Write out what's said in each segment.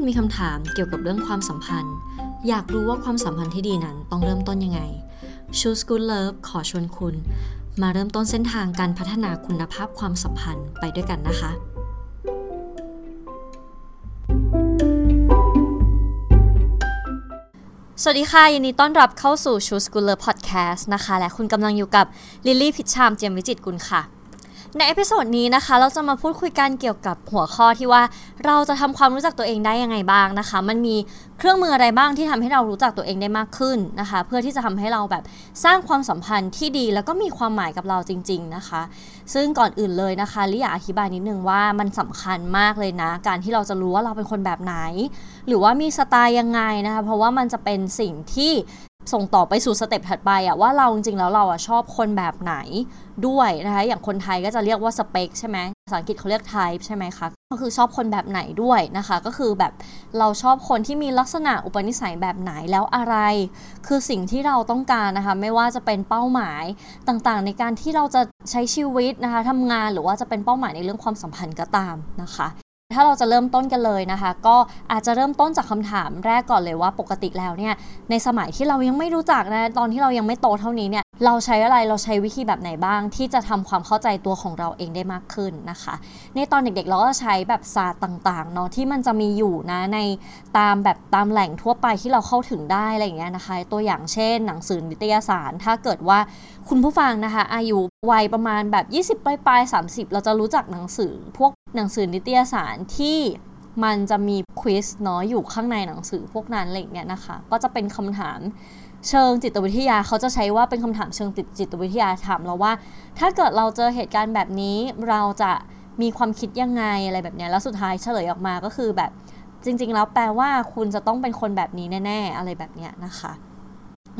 คุณมีคำถามเกี่ยวกับเรื่องความสัมพันธ์ อยากรู้ว่าความสัมพันธ์ที่ดีนั้นต้องเริ่มต้นยังไง Choose Good Love ขอชวนคุณ มาเริ่มต้นเส้นทางการพัฒนาคุณภาพความสัมพันธ์ไปด้วยกันนะคะ สวัสดีค่ะ ยินดีต้อนรับเข้าสู่ Choose Good Love Podcast นะคะ และคุณกำลังอยู่กับลิลลี่พิชชามเจียมวิจิตกุลค่ะ ใน episode นี้นะคะ เราจะมาพูดคุยกันเกี่ยวกับหัวข้อที่ว่าเราจะทำความรู้จักตัวเองได้ยังไงบ้างนะคะ มันมีเครื่องมืออะไรบ้างที่ทำให้เรารู้จักตัวเองได้มากขึ้นนะคะ เพื่อที่จะทำให้เราแบบสร้างความสัมพันธ์ที่ดีแล้วก็มีความหมายกับเราจริง ๆนะคะ ซึ่งก่อนอื่นเลยนะคะลิอยากอธิบายนิดนึงว่ามันสำคัญมากเลยนะ การที่เราจะรู้ว่าเราเป็นคนแบบไหน หรือว่ามีสไตล์ยังไงนะคะ เพราะว่ามันจะเป็นสิ่งที่ ส่งต่อไปสู่สเต็ปถัดไปอะว่าเราจริงๆแล้วเราอะชอบคนแบบไหนด้วยนะคะอย่างคนไทยก็จะเรียกว่าสเปคใช่ไหมภาษาอังกฤษเขาเรียก type ใช่ไหมคะก็คือชอบคนแบบไหนด้วยนะคะ ก็คือแบบเราชอบคนที่มีลักษณะอุปนิสัยแบบไหนแล้วอะไร คือสิ่งที่เราต้องการนะคะ ไม่ว่าจะเป็นเป้าหมายต่างๆ ในการที่เราจะใช้ชีวิตนะคะทำงานหรือว่าจะเป็นเป้าหมายในเรื่องความสัมพันธ์ก็ตามนะคะ ถ้าเราจะเริ่มต้นกันเลยนะคะ ก็อาจจะเริ่มต้นจากคำถามแรกก่อนเลยว่าปกติแล้วเนี่ยในสมัยที่เรายังไม่รู้จักนะตอนที่เรายังไม่โตเท่านี้เนี่ยเราใช้อะไรเราใช้วิธีแบบไหนบ้าง ที่จะทำความเข้าใจตัวของเราเองได้มากขึ้นนะคะ ในตอนเด็กๆเราก็ใช้แบบศาสตร์ต่างๆเนาะที่มันจะมีอยู่นะในตามแบบตามแหล่งทั่วไปที่เราเข้าถึงได้อะไรอย่างเงี้ยนะคะ ตัวอย่างเช่น หนังสือนิตยสาร ถ้าเกิดว่า คุณผู้ฟังนะคะ อายุวัยประมาณแบบ 20 ปลายปลาย30 เราจะรู้จักหนังสือ พวกหนังสือนิตยสารที่มันจะมีควิสเนาะอยู่ข้างในหนังสือพวกนั้นอะไรเงี้ยนะคะ ก็จะเป็นคำถามเชิงจิตวิทยาเขาจะใช้ว่าเป็นคำถามเชิงติดจิตวิทยาถามเราว่า ถ้าเกิดเราเจอเหตุการณ์แบบนี้เราจะมีความคิดยังไงอะไรแบบนี้แล้วสุดท้ายเฉลยออกมาก็คือแบบจริง ๆ แล้วแปลว่าคุณจะต้องเป็นคนแบบนี้แน่ ๆ อะไรแบบนี้นะคะ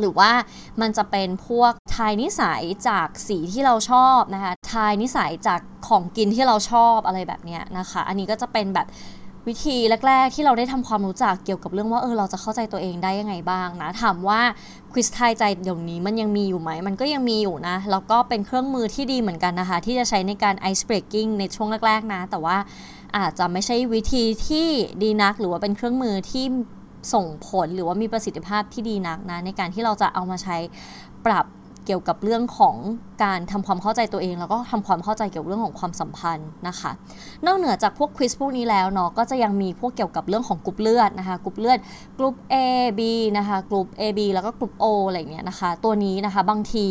หรือว่ามันจะเป็นพวกทายนิสัยจากสีที่เราชอบนะคะทายนิสัยจากของกินที่เราชอบอะไรแบบนี้นะคะ อันนี้ก็จะเป็นแบบวิธีแรก ๆ ที่เราได้ทำความรู้จักเกี่ยวกับเรื่องว่าเออเราจะเข้าใจตัวเองได้ยังไงบ้างนะถามว่าควิสทายใจเดี๋ยวนี้มันยังมีอยู่ไหม มันก็ยังมีอยู่นะ แล้วก็เป็นเครื่องมือที่ดีเหมือนกันนะคะ ที่จะใช้ในการ ice breaking ในช่วงแรก ๆ นะ แต่ว่าอาจจะไม่ใช่วิธีที่ดีนักหรือว่าเป็นเครื่องมือที่ ส่งผลหรือว่ามีประสิทธิภาพที่ดีนักนะในการที่เราจะเอามาใช้ปรับเกี่ยวกับเรื่องของการทำความเข้าใจตัวเอง แล้วก็ทำความเข้าใจเกี่ยวกับเรื่องของความสัมพันธ์นะคะ นอกเหนือจากพวกควิสพวกนี้แล้วเนาะก็จะยังมีพวกเกี่ยวกับเรื่องของกลุ่มเลือดนะคะกลุ่มเลือดกลุ่ม A B นะคะกลุ่ม A B แล้วก็กลุ่ม O อะไรเงี้ยนะคะ ตัวนี้นะคะบางที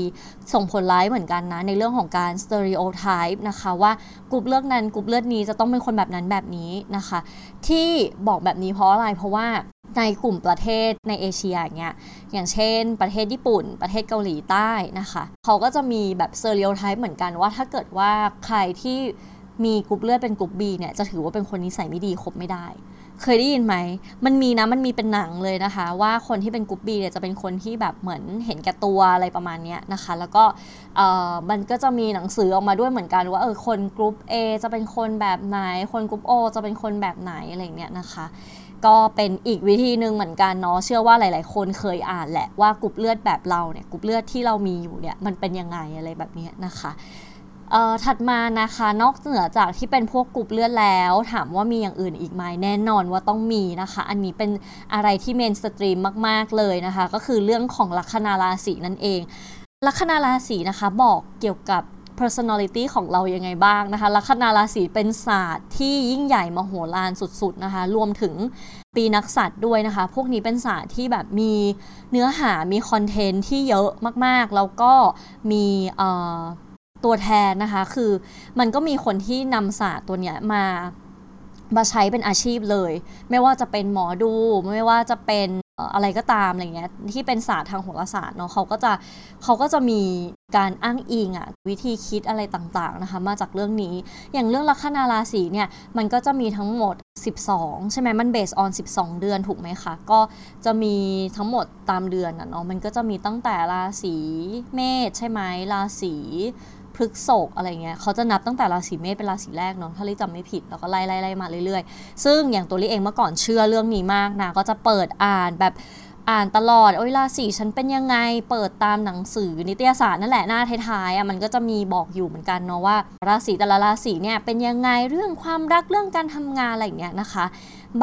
ส่งผลร้ายเหมือนกันนะในเรื่องของการ stereotype นะคะว่ากลุ่มเลือดนั้นกลุ่มเลือดนี้จะต้องเป็นคนแบบนั้นแบบนี้นะคะ ที่บอกแบบนี้เพราะอะไรเพราะว่า ในกลุ่มประเทศในเอเชียอย่างเงี้ยอย่างเช่น ประเทศญี่ปุ่น ประเทศเกาหลีใต้นะคะเขาก็จะมีแบบ stereotype เหมือนกันว่าถ้าเกิดว่าใครที่มีกลุ่มเลือดเป็นกลุ่ม B เนี่ยจะถือว่าเป็นคนนิสัยไม่ดีคบไม่ได้ เคยได้ยินไหม มันมีนะมันมีเป็นหนังเลยนะคะ ว่าคนที่เป็นกลุ่ม B เนี่ยจะเป็นคนที่แบบเหมือนเห็นแก่ตัวอะไรประมาณนี้นะคะ แล้วก็มันก็จะมีหนังสือออกมาด้วยเหมือนกันว่าเออคนกลุ่ม A จะเป็นคนแบบไหน คนกลุ่ม O จะเป็นคนแบบไหนอะไรเงี้ยนะคะ ก็เป็นอีกวิธีหนึ่งเหมือนกันเนาะเชื่อว่าหลาย ๆ คนเคยอ่านแหละว่ากรุ๊ปเลือดแบบเราเนี่ยกรุ๊ปเลือดที่เรามีอยู่เนี่ยมันเป็นยังไงอะไรแบบนี้นะคะเอ่อถัดมานะคะนอกเหนือจากที่เป็นพวกกรุ๊ปเลือดแล้ว ถามว่ามีอย่างอื่นอีกไหมแน่นอนว่าต้องมีนะคะ อันนี้เป็นอะไรที่ mainstream มาก ๆ เลยนะคะ ก็คือเรื่องของลัคนาราศีนั่นเอง ลัคนาราศีนะคะบอกเกี่ยวกับ personality ของเรายังไงบ้างนะคะลัคนาราศีเป็นศาสตร์ที่ยิ่งใหญ่มโหฬารสุดๆนะคะรวมถึงปีนักษัตรด้วยนะคะ พวกนี้เป็นศาสตร์ที่แบบมีเนื้อหามี content ที่เยอะมากๆ แล้วก็มีตัวแทนนะคะคือมันก็มีคนที่นำศาสตร์ตัวเนี้ยมามาใช้เป็นอาชีพเลย ไม่ว่าจะเป็นหมอดู ไม่ว่าจะเป็นอะไรก็ตามอะไรเงี้ยที่เป็นศาสตร์ทางโหราศาสตร์เนาะเขาก็จะเขาก็จะมี การอ้างอิงอะวิธีคิดอะไรต่างๆนะคะ มาจากเรื่องนี้ อย่างเรื่องลัคนาราศีเนี่ยมันก็จะมีทั้งหมด 12 ใช่ไหมมันเบสออน 12 เดือนถูกไหมคะ ก็จะมีทั้งหมดตามเดือนอะเนาะมันก็จะมีตั้งแต่ราศีเมษใช่ไหมราศีพฤกษกอะไรเงี้ยเขาจะนับตั้งแต่ราศีเมษเป็นราศีแรกเนาะถ้าลิจำไม่ผิดแล้วก็ไล่ไล่ไล่มาเรื่อยๆ ซึ่งอย่างตัวลิเองเมื่อก่อนเชื่อเรื่องนี้มากนะก็จะเปิดอ่านแบบ อ่านตลอดโอ้ยราศีฉันเป็นยังไงเปิดตามหนังสือนิตยสารนั่นแหละหน้าท้ายๆอะมันก็จะมีบอกอยู่เหมือนกันเนาะว่า ราศีแต่ละราศีเนี่ยเป็นยังไงเรื่องความรักเรื่องการทำงานอะไรอย่างเงี้ยนะคะ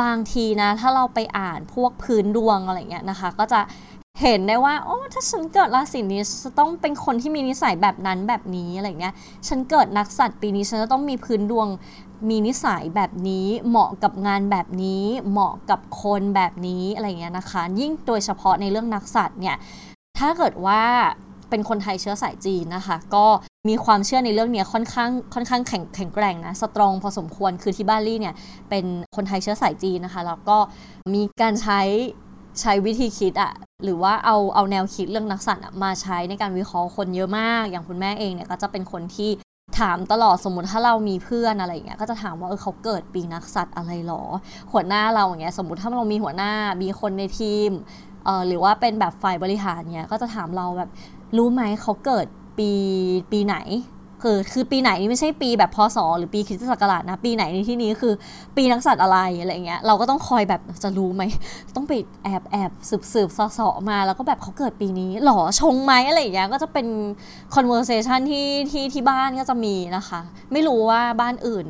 บางทีนะถ้าเราไปอ่านพวกพื้นดวงอะไรเงี้ยนะคะ ก็จะเห็นได้ว่าโอ้ถ้าฉันเกิดราศีนี้จะต้องเป็นคนที่มีนิสัยแบบนั้นแบบนี้อะไรเงี้ยฉันเกิดนักสัตว์ปีนี้ฉันจะต้องมีพื้นดวง มีนิสัยแบบนี้เหมาะกับงานแบบนี้ เหมาะกับคนแบบนี้อะไรเงี้ยนะคะ ยิ่งโดยเฉพาะในเรื่องนักสัตว์เนี่ยถ้าเกิดว่าเป็นคนไทยเชื้อสายจีนนะคะ ก็มีความเชื่อในเรื่องนี้ค่อนข้างค่อนข้างแข็งแข็งแกร่งนะสตรองพอสมควรคือที่บ้านลี่เนี่ยเป็นคนไทยเชื้อสายจีนนะคะ แล้วก็มีการใช้ใช้วิธีคิดอะหรือว่าเอาเอาแนวคิดเรื่องนักสัตว์มาใช้ในการวิเคราะห์คนเยอะมาก อย่างคุณแม่เองเนี่ยก็จะเป็นคนที่ ถามตลอดสมมติถ้าเรามีเพื่อนอะไรเงี้ยก็จะถามว่าเออเขาเกิดปีนักสัตว์อะไรหรอ หัวหน้าเราอย่างเงี้ยสมมติถ้าเรามีหัวหน้ามีคนในทีมเอ่อหรือว่าเป็นแบบฝ่ายบริหารเนี้ยก็จะถามเราแบบรู้ไหมเขาเกิดปีปีไหน คือคือปีไหนนี่ไม่ใช่ปีแบบพศหรือปีคริสตศักราชนะปีไหนในที่นี้คือ ปีนักสัตว์อะไรอะไรเงี้ยเราก็ต้องคอยแบบจะรู้ไหมต้องไปแอบแอบสืบสืบสอสอมาแล้วก็แบบเขาเกิดปีนี้หรอชงไหมอะไรเงี้ยก็จะเป็น conversation ที่ที่ที่บ้านก็จะมีนะคะ ไม่รู้ว่าบ้านอื่น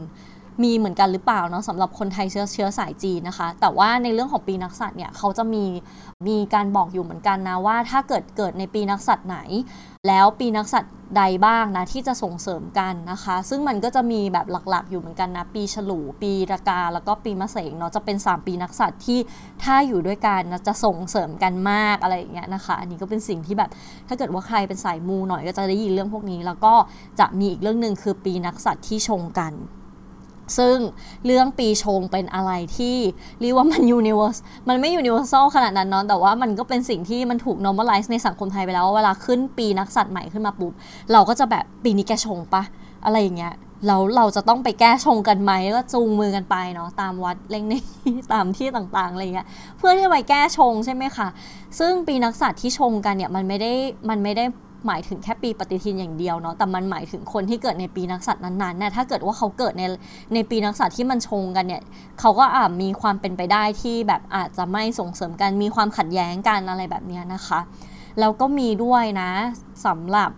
มีเหมือนกันหรือเปล่าเนาะสำหรับคนไทยเชื้อเชื้อสายจีนนะคะ แต่ว่าในเรื่องของปีนักสัตว์เนี่ยเขาจะมีมีการบอกอยู่เหมือนกันนะว่า ถ้าเกิดเกิดในปีนักสัตว์ไหน แล้วปีนักสัตว์ใดบ้างนะที่จะส่งเสริมกันนะคะ ซึ่งมันก็จะมีแบบหลักๆ อยู่เหมือนกันนะปีฉลู ปีรากา แล้วก็ปีมะเสงเนาะจะเป็น 3 ปีนักสัตว์ที่ถ้าอยู่ด้วยกันนะจะส่งเสริมกันมากอะไรอย่างเงี้ยนะคะ อันนี้ก็เป็นสิ่งที่แบบถ้าเกิดว่าใครเป็นสายมูหน่อยก็จะได้ยินเรื่องพวกนี้ แล้วก็จะมีอีกเรื่องหนึ่งคือปีนักษัตรที่ชงกัน ซึ่งเรื่องปีชงเป็นอะไรที่เรียกว่ามัน universe มันไม่ universal ขนาดนั้นเนาะแต่ว่ามันก็เป็นสิ่งที่มันถูก normalize ในสังคมไทยไปแล้วเวลาขึ้นปีนักษัตรใหม่ขึ้นมาปุ๊บ เราก็จะแบบปีนี้แกชงปะอะไรอย่างเงี้ยแล้วเราจะต้องไปแก้ชงกันไหมก็จูงมือกันไปเนาะตามวัดเล่งเน่ยตามที่ต่างๆอะไรเงี้ยเพื่อที่จะไปแก้ชงใช่ไหมคะ ซึ่งปีนักสัตว์ที่ชงกันเนี่ยมันไม่ได้มันไม่ได้ หมายถึงแค่ปีปฏิทินอย่างเดียวเนาะแต่มันหมายถึงคนที่เกิดในปีนักสัตว์นั้นๆเนี่ยถ้าเกิดว่าเขาเกิดในในปีนักสัตว์ที่มันชงกันเนี่ยเขาก็อาจมีความเป็นไปได้ที่แบบอาจจะไม่ส่งเสริมกันมีความขัดแย้งกันอะไรแบบนี้นะคะแล้วก็มีด้วยนะสำหรับ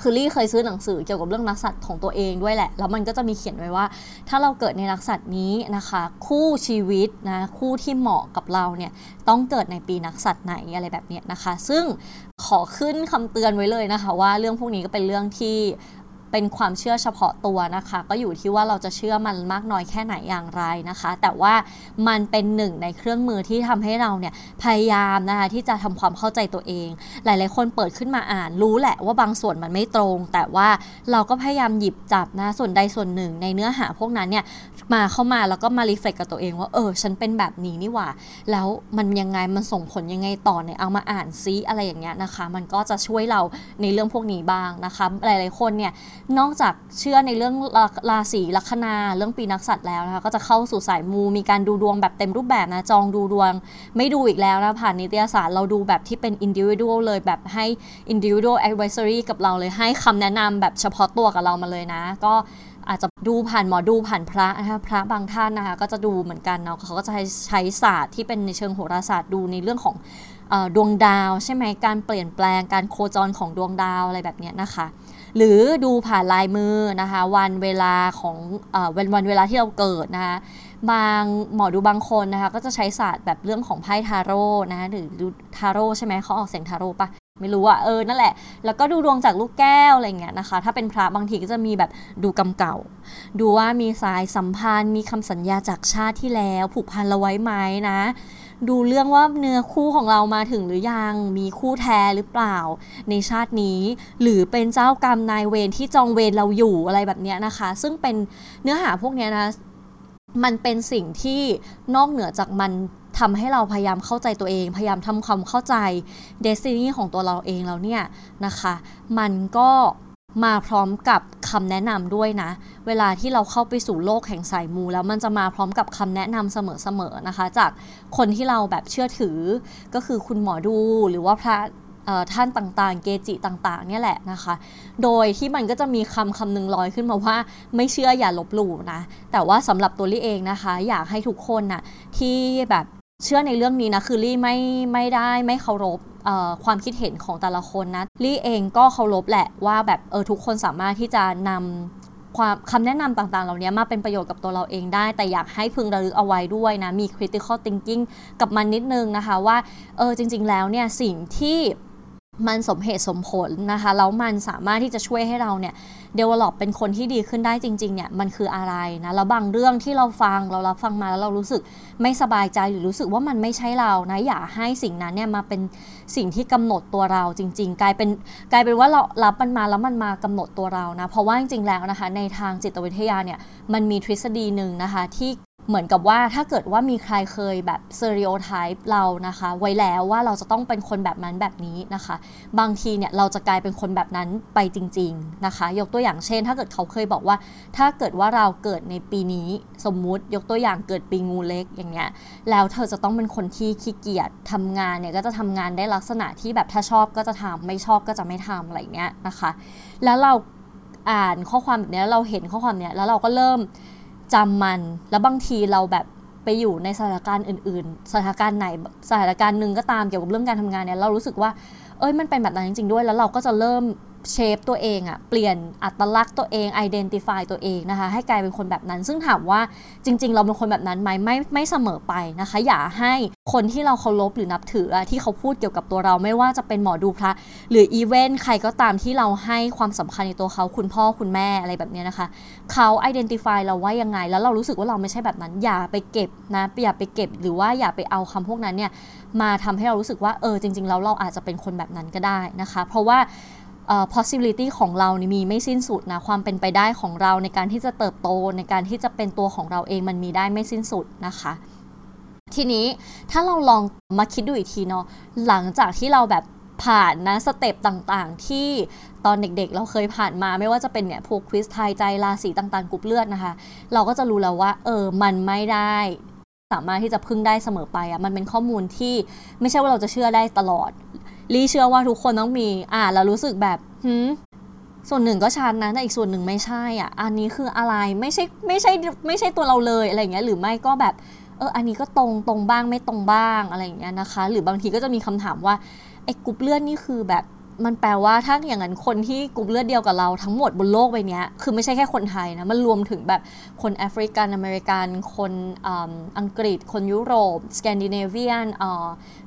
คือลี่เคยซื้อหนังสือเกี่ยวกับเรื่องนักสัตว์ของตัวเองด้วยแหละ แล้วมันก็จะมีเขียนไว้ว่า ถ้าเราเกิดในนักสัตว์นี้นะคะ คู่ชีวิตนะคู่ที่เหมาะกับเราเนี่ยต้องเกิดในปีนักสัตว์ไหนอะไรแบบนี้นะคะ ซึ่งขอขึ้นคำเตือนไว้เลยนะคะ ว่าเรื่องพวกนี้ก็เป็นเรื่องที่ เป็นความเชื่อเฉพาะตัวนะคะ ก็อยู่ที่ว่าเราจะเชื่อมันมากน้อยแค่ไหนอย่างไรนะคะ แต่ว่ามันเป็นหนึ่งในเครื่องมือที่ทำให้เราเนี่ยพยายามนะคะที่จะทำความเข้าใจตัวเอง หลาย ๆ คนเปิดขึ้นมาอ่าน รู้แหละว่าบางส่วนมันไม่ตรง แต่ว่าเราก็พยายามหยิบจับนะส่วนใดส่วนหนึ่งในเนื้อหาพวกนั้นเนี่ยมาเข้ามาแล้วก็มารีเฟล็กกับตัวเองว่าเออฉันเป็นแบบนี้นี่หว่า แล้วมันยังไงมันส่งผลยังไงต่อเนี่ยเอามาอ่านซิอะไรอย่างเงี้ยนะคะ มันก็จะช่วยเราในเรื่องพวกนี้บ้างนะคะ หลาย ๆ คนเนี่ยนอกจากเชื่อในเรื่องราศีลัคนาเรื่องปีนักสัตว์แล้วนะคะก็จะเข้าสู่สายมูมีการดูดวงแบบเต็มรูปแบบนะจองดูดวง ไม่ดูอีกแล้วนะผ่านนิตยสารเราดูแบบที่เป็น individual เลยแบบให้ individual advisory กับเราเลยให้คำแนะนำแบบเฉพาะตัวกับเรามาเลยนะ ก็อาจจะดูผ่านหมอดูผ่านพระนะคะพระบางท่านนะคะก็จะดูเหมือนกันเนาะเขาก็จะใช้ศาสตร์ที่เป็นในเชิงโหราศาสตร์ดูในเรื่องของดวงดาวใช่ไหมการเปลี่ยนแปลงการโคจรของดวงดาวอะไรแบบนี้นะคะ หรือดูผ่านลายมือนะคะวันเวลาของวันวันเวลาที่เราเกิดนะคะบางหมอดูบางคนนะคะก็จะใช้ศาสตร์แบบเรื่องของไพ่ทาโร่นะคะหรือดูทาโร่ใช่ไหมเขาออกเสียงทาโร่ปะไม่รู้อะเออนั่นแหละ แล้วก็ดูดวงจากลูกแก้วอะไรเงี้ยนะคะ ถ้าเป็นพระบางทีก็จะมีแบบดูกรรมเก่า ดูว่ามีสายสัมพันธ์ มีคำสัญญาจากชาติที่แล้ว ผูกพันเราไว้ไหมนะ ดูเรื่องว่าเนื้อคู่ของเรามาถึงหรือยัง มีคู่แท้หรือเปล่า ในชาตินี้ หรือเป็นเจ้ากรรมนายเวรที่จองเวรเราอยู่อะไรแบบนี้นะคะ ซึ่งเป็นเนื้อหาพวกนี้นะ มันเป็นสิ่งที่นอกเหนือจากมันทำให้เราพยายามเข้าใจตัวเอง พยายามทำความเข้าใจเดซินีของตัวเราเองแล้วเนี่ยนะคะ มันก็ มาพร้อมกับคำแนะนำด้วยนะ เวลาที่เราเข้าไปสู่โลกแห่งสายมู แล้วมันจะมาพร้อมกับคำแนะนำเสมอๆนะคะ จากคนที่เราแบบเชื่อถือ ก็คือคุณหมอดูหรือว่าพระท่านต่างๆ เกจิต่างๆ เนี่ยแหละนะคะ โดยที่มันก็จะมีคำคำหนึ่งลอยขึ้นมาว่าไม่เชื่ออย่าลบหลู่นะ แต่ว่าสำหรับตัวลี่เองนะคะ อยากให้ทุกคนนะ่ะที่แบบ เชื่อในเรื่องนี้นะคือลี่ไม่ไม่ได้ไม่เคารพความคิดเห็นของแต่ละคนนะลี่เองก็เคารพแหละว่าแบบเออทุกคนสามารถที่จะนำความคำแนะนำต่างๆ เหล่านี้มาเป็นประโยชน์กับตัวเราเองได้ แต่อยากให้พึงระลึกเอาไว้ด้วยนะ มี critical thinking กับมันนิดนึงนะคะว่าเออจริง ๆ แล้วเนี่ยสิ่งที่มันสมเหตุสมผลนะคะแล้วมันสามารถที่จะช่วยให้เราเนี่ย develop เป็นคนที่ดีขึ้นได้จริงๆเนี่ยมันคืออะไรนะแล้วบางเรื่องที่เราฟังเรารับฟังมาแล้วเรารู้สึกไม่สบายใจหรือรู้สึกว่ามันไม่ใช่เรานะอย่าให้สิ่งนั้นเนี่ยมาเป็นสิ่งที่กำหนดตัวเราจริง ๆ กลายเป็นกลายเป็นว่าเรารับมันมาแล้วมันมากำหนดตัวเรานะเพราะว่าจริงๆแล้วนะคะในทางจิตวิทยาเนี่ยมันมีทฤษฎีหนึ่งนะคะที่ เหมือนกับว่าถ้าเกิดว่ามีใครเคยแบบเซอริโอไทป์เรานะคะ ไว้แล้วว่าเราจะต้องเป็นคนแบบนั้นแบบนี้นะคะ บางทีเนี่ยเราจะกลายเป็นคนแบบนั้นไปจริง ๆนะคะ ยกตัวอย่างเช่น ถ้าเกิดเขาเคยบอกว่า ถ้าเกิดว่าเราเกิดในปีนี้สมมุติยกตัวอย่างเกิดปีงูเล็กอย่างเงี้ยแล้วเธอจะต้องเป็นคนที่ขี้เกียจทำงานเนี่ยก็จะทำงานได้ลักษณะที่แบบถ้าชอบก็จะทำไม่ชอบก็จะไม่ทำอะไรเงี้ยนะคะ แล้วเราอ่านข้อความแบบนี้เราเห็นข้อความเนี้ยแล้วเราก็เริ่ม จำมัน แล้วบางทีเราแบบไปอยู่ในสถานการณ์อื่น ๆ สถานการณ์ไหนสถานการณ์หนึ่งก็ตามเกี่ยวกับเรื่องการทำงานเนี่ยเรารู้สึกว่า เอ้ยมันเป็นแบบนั้นจริง ๆ ด้วย แล้วเราก็จะเริ่ม เชฟตัวเองอะเปลี่ยนอัตลักษณ์ตัวเองไอดีนติฟายตัวเองนะคะ ให้กลายเป็นคนแบบนั้น ซึ่งถามว่าจริง ๆ เราเป็นคนแบบนั้นไหมไม่ไม่เสมอไปนะคะ อย่าให้คนที่เราเคารพหรือนับถือที่เขาพูดเกี่ยวกับตัวเราไม่ว่าจะเป็นหมอดูพระ หรืออีเวนต์ใครก็ตามที่เราให้ความสำคัญในตัวเขาคุณพ่อคุณแม่อะไรแบบนี้นะคะ เขาไอดีนติฟายเราว่ายังไง แล้วเรารู้สึกว่าเราไม่ใช่แบบนั้น อย่าไปเก็บนะอย่าไปเก็บหรือว่าอย่าไปเอาคำพวกนั้นเนี่ยมาทำให้เรารู้สึกว่าเออจริง ๆ แล้วเราอาจจะเป็นคนแบบนั้นก็ได้นะคะ เพราะว่า possibility ของเรานี่มีไม่สิ้นสุดนะความเป็นไปได้ของเราในการที่จะเติบโตในการที่จะเป็นตัวของเราเองมันมีได้ไม่สิ้นสุดนะคะทีนี้ถ้าเราลองมาคิดดูอีกทีเนาะหลังจากที่เราแบบผ่านนะ step ต่างๆ ที่ตอนเด็กๆ เราเคยผ่านมาไม่ว่าจะเป็นเนี่ยพวก quiz ทายใจราศีต่างๆกรุ๊ปเลือดนะคะ เราก็จะรู้แล้วว่า เออมันไม่ได้ สามารถที่จะพึ่งได้เสมอไปอะ่ะมันเป็นข้อมูลที่ไม่ใช่ว่าเราจะเชื่อได้ตลอด ลีเชื่อว่าทุกคนต้องมี อ่าแล้วรู้สึกแบบหืมส่วนหนึ่งก็ชันนะแต่อีกส่วนหนึ่งไม่ใช่อะ อันนี้คืออะไรไม่ใช่ไม่ใช่ไม่ใช่ตัวเราเลยอะไรเงี้ยหรือไม่ก็แบบเอออันนี้ก็ตรงตรงบ้างไม่ตรงบ้างอะไรอย่างเงี้ยนะคะ หรือบางทีก็จะมีคำถามว่าไอ้กรุ๊ปเลือดนี่คือแบบ มันแปลว่าถ้าอย่างนั้นคนที่กลุ่มเลือดเดียวกับเราทั้งหมดบนโลกใบนี้คือไม่ใช่แค่คนไทยนะ มันรวมถึงแบบคนแอฟริกัน อเมริกัน คนอังกฤษ คนยุโรป สแกนดิเนเวียน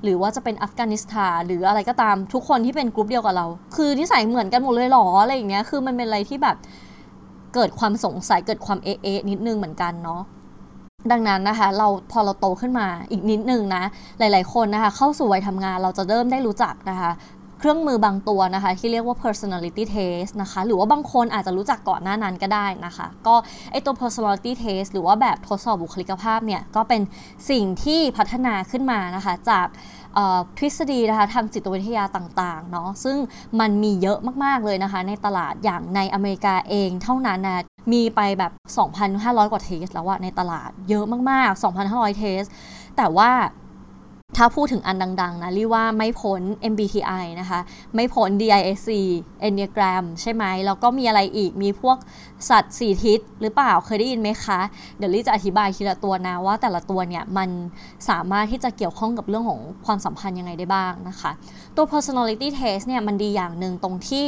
หรือว่าจะเป็นอัฟกานิสถานหรืออะไรก็ตามทุกคนที่เป็นกลุ่มเดียวกับเรา คือนิสัยเหมือนกันหมดเลยหรออะไรอย่างเงี้ยคือมันเป็นอะไรที่แบบเกิดความสงสัยเกิดความเอ๊ะนิดนึงเหมือนกันเนาะดังนั้นนะคะเราพอเราโตขึ้นมาอีกนิดนึงนะหลาย ๆ คนนะคะเข้าสู่วัยทำงานเราจะเริ่มได้รู้จักนะคะ เครื่องมือบางตัวนะคะที่เรียกว่า personality test นะคะหรือว่าบางคนอาจจะรู้จักก่อนหน้านั้นก็ได้นะคะ ก็ไอตัว personality test หรือว่าแบบทดสอบบุคลิกภาพเนี่ยก็เป็นสิ่งที่พัฒนาขึ้นมานะคะจากทฤษฎีนะคะทางจิตวิทยาต่างๆเนาะซึ่งมันมีเยอะมากๆเลยนะคะในตลาดอย่างในอเมริกาเองเท่านั้นนะมีไปแบบ 2,500 กว่าเทสแล้วอะในตลาดเยอะมากๆ 2,500 เทส แต่ว่า ถ้าพูดถึงอันดัง ๆ นะรีว่าไม่พ้น MBTI นะคะ ไม่พ้น DISC Enneagram ใช่ไหมแล้วก็มีอะไรอีกมีพวกสัตว์สี่ทิศหรือเปล่าเคยได้ยินไหมคะ เดี๋ยวลี่จะอธิบายทีละตัวนะว่าแต่ละตัวเนี่ยมันสามารถที่จะเกี่ยวข้องกับเรื่องของความสัมพันธ์ยังไงได้บ้างนะคะ ตัว personality test เนี่ยมันดีอย่างหนึ่งตรงที่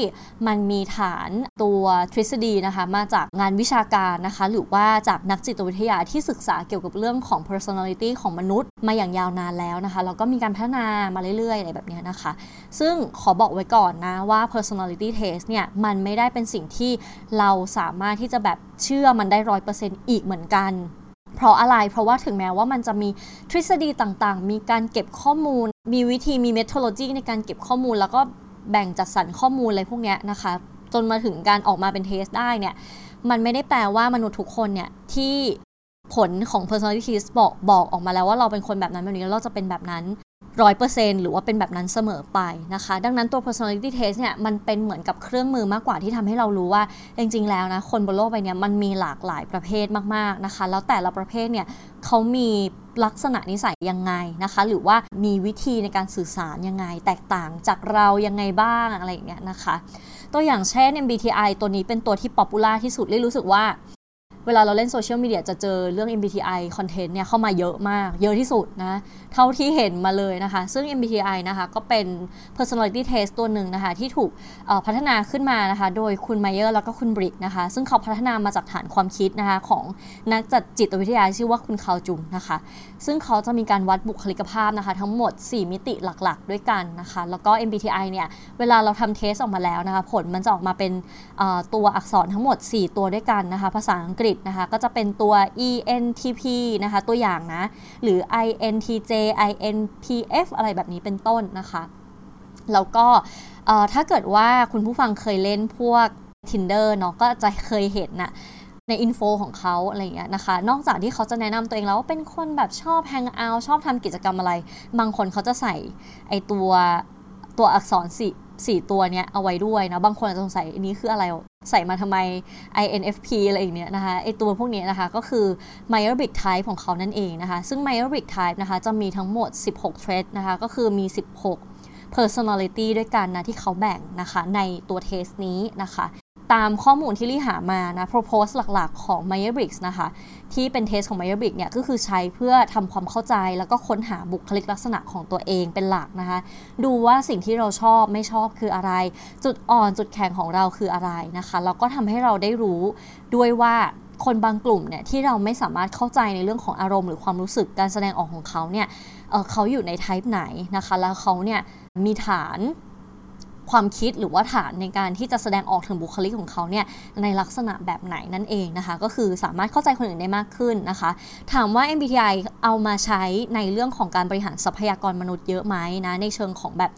มันมีฐานตัวทฤษฎีนะคะมาจากงานวิชาการนะคะหรือว่าจากนักจิตวิทยาที่ศึกษาเกี่ยวกับเรื่องของ personality ของมนุษย์มาอย่างยาวนานแล้วนะคะแล้วก็มีการพัฒนามาเรื่อยๆอะไรแบบนี้นะคะ ซึ่งขอบอกไว้ก่อนนะว่า personality test เนี่ยมันไม่ได้เป็นสิ่งที่เราสามารถที่จะแบบเชื่อมันได้ร้อยเปอร์เซ็นต์อีกเหมือนกัน เพราะอะไร เพราะว่าถึงแม้ว่ามันจะมีทฤษฎีต่างๆ มีการเก็บข้อมูล มีวิธีมี methodology ในการเก็บข้อมูล แล้วก็แบ่งจัดสรรข้อมูลอะไรพวกนี้นะคะ จนมาถึงการออกมาเป็น test ได้เนี่ย มันไม่ได้แปลว่ามนุษย์ทุกคนเนี่ยที่ผลของ personality test บอกบอกออกมาแล้วว่าเราเป็นคนแบบนั้นแบบนี้แล้วเราจะเป็นแบบนั้น ร้อยเปอร์เซ็นต์หรือว่าเป็นแบบนั้นเสมอไปนะคะ ดังนั้นตัว personality test เนี่ยมันเป็นเหมือนกับเครื่องมือมากกว่าที่ทำให้เรารู้ว่า จริง ๆ แล้วนะ คนบนโลกใบนี้มันมีหลากหลายประเภทมาก ๆ นะคะ แล้วแต่ละประเภทเนี่ยเขามีลักษณะนิสัยยังไงนะคะ หรือว่ามีวิธีในการสื่อสารยังไง แตกต่างจากเรายังไงบ้างอะไรอย่างเงี้ยนะคะ ตัวอย่างเช่น MBTI ตัวนี้เป็นตัวที่ popular ที่สุดเลยรู้สึกว่า เวลาเราเล่นโซเชียลมีเดียจะเจอเรื่อง MBTI content เนี่ยเข้ามาเยอะมาก เยอะที่สุดนะ เท่าที่เห็นมาเลยนะคะ ซึ่ง MBTI นะคะก็เป็น personality test ตัวหนึ่งนะคะ ที่ถูกพัฒนาขึ้นมานะคะ โดยคุณไมเยอร์แล้วก็คุณบริกนะคะ ซึ่งเขาพัฒนามาจากฐานความคิดนะคะ ของนักจัดจิตวิทยาชื่อว่าคุณคาวจุงนะคะ ซึ่งเขาจะมีการวัดบุคลิกภาพนะคะ ทั้งหมด 4 มิติหลักๆ ด้วยกันนะคะ แล้วก็ MBTI เนี่ย เวลาเราทำเทสออกมาแล้วนะคะ ผลมันจะออกมาเป็นตัวอักษรทั้งหมด 4 ตัวด้วยกันนะคะ ภาษาอังกฤษนะคะ ก็จะเป็นตัว ENTP นะคะ ตัวอย่างนะ หรือ INTJ INPF อะไรแบบนี้เป็นต้นนะคะ แล้วก็ถ้าเกิดว่าคุณผู้ฟังเคยเล่นพวก Tinder เนาะก็จะเคยเห็นนะ ในอินโฟของเขาอะไรเงี้ยนะคะ นอกจากที่เขาจะแนะนำตัวเองแล้วว่าเป็นคนแบบชอบแฮงเอาท์ชอบทำกิจกรรมอะไร บางคนเขาจะใส่ไอตัวตัวอักษรสี่สี่ตัวเนี้ยเอาไว้ด้วยนะ บางคนอาจจะสงสัยอันนี้คืออะไรใส่มาทำไม INFP อะไรอย่างเนี้ยนะคะไอตัวพวกนี้นะคะก็คือ Myers-Briggs Type ของเขานั่นเองนะคะ ซึ่ง Myers-Briggs Type นะคะจะมีทั้งหมด 16 trait นะคะก็คือมี 16 personality ด้วยกันนะที่เขาแบ่งนะคะในตัวเทสนี้นะคะ ตามข้อมูลที่ลี่หามานะ propose หลักๆ ของ m y e r b r i g s นะคะ ที่เป็นเทสของ m y e r b r i g s เนี่ยก็คือใช้เพื่อทำความเข้าใจแล้วก็ค้นหาบุคลิกลักษณะของตัวเองเป็นหลักนะคะ ดูว่าสิ่งที่เราชอบไม่ชอบคืออะไร จุดอ่อนจุดแข็งของเราคืออะไรนะคะ แล้วก็ทำให้เราได้รู้ด้วยว่าคนบางกลุ่มเนี่ยที่เราไม่สามารถเข้าใจในเรื่องของอารมณ์หรือความรู้สึกการแสดงออกของเขาเนี่ยเเขาอยู่ในไทป์ไหนนะคะ แล้วเขาเนี่ยมีฐาน ความคิดหรือว่าฐานในการที่จะแสดงออกถึงบุคลิกของเขาเนี่ยในลักษณะแบบไหนนั่นเองนะคะ ก็คือสามารถเข้าใจคนอื่นได้มากขึ้นนะคะ ถามว่า MBTI เอามาใช้ในเรื่องของการบริหารทรัพยากรมนุษย์เยอะไหมนะในเชิงของแบบ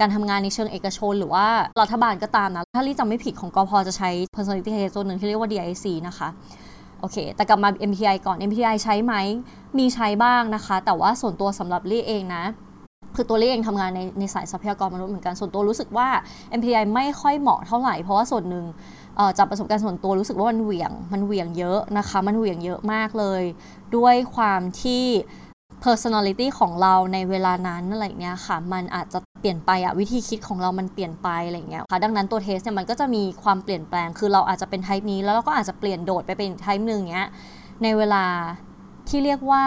การทำงานในเชิงเอกชน หรือว่ารัฐบาลก็ตามนะ ถ้าลี่จำไม่ผิดของกอพจะใช้ personality test ตัวหนึ่งที่เรียกว่า D.I.C. นะคะโอเค แต่กลับมา MBTI ก่อน MBTI ใช้ไหม มีใช้บ้างนะคะ แต่ว่าส่วนตัวสำหรับลี่เองนะ คือตัวเลขเองทำงานในในสายทรัพยากรมนุษย์เหมือนกันส่วนตัวรู้สึกว่า MPI ไม่ค่อยเหมาะเท่าไหร่เพราะว่าส่วนหนึ่งจากประสบการณ์ส่วนตัวรู้สึกว่ามันเหวี่ยง มันเหวี่ยงเยอะนะคะ มันเหวี่ยงเยอะมากเลย ด้วยความที่ personality ของเราในเวลานั้นอะไรเงี้ยค่ะ มันอาจจะเปลี่ยนไปอะวิธีคิดของเรามันเปลี่ยนไปอะไรเงี้ยค่ะ ดังนั้นตัว test เนี่ยมันก็จะมีความเปลี่ยนแปลง คือเราอาจจะเป็น type นี้แล้วเราก็อาจจะเปลี่ยนโดดไปเป็น type หนึ่งเงี้ย ในเวลา ที่เรียกว่า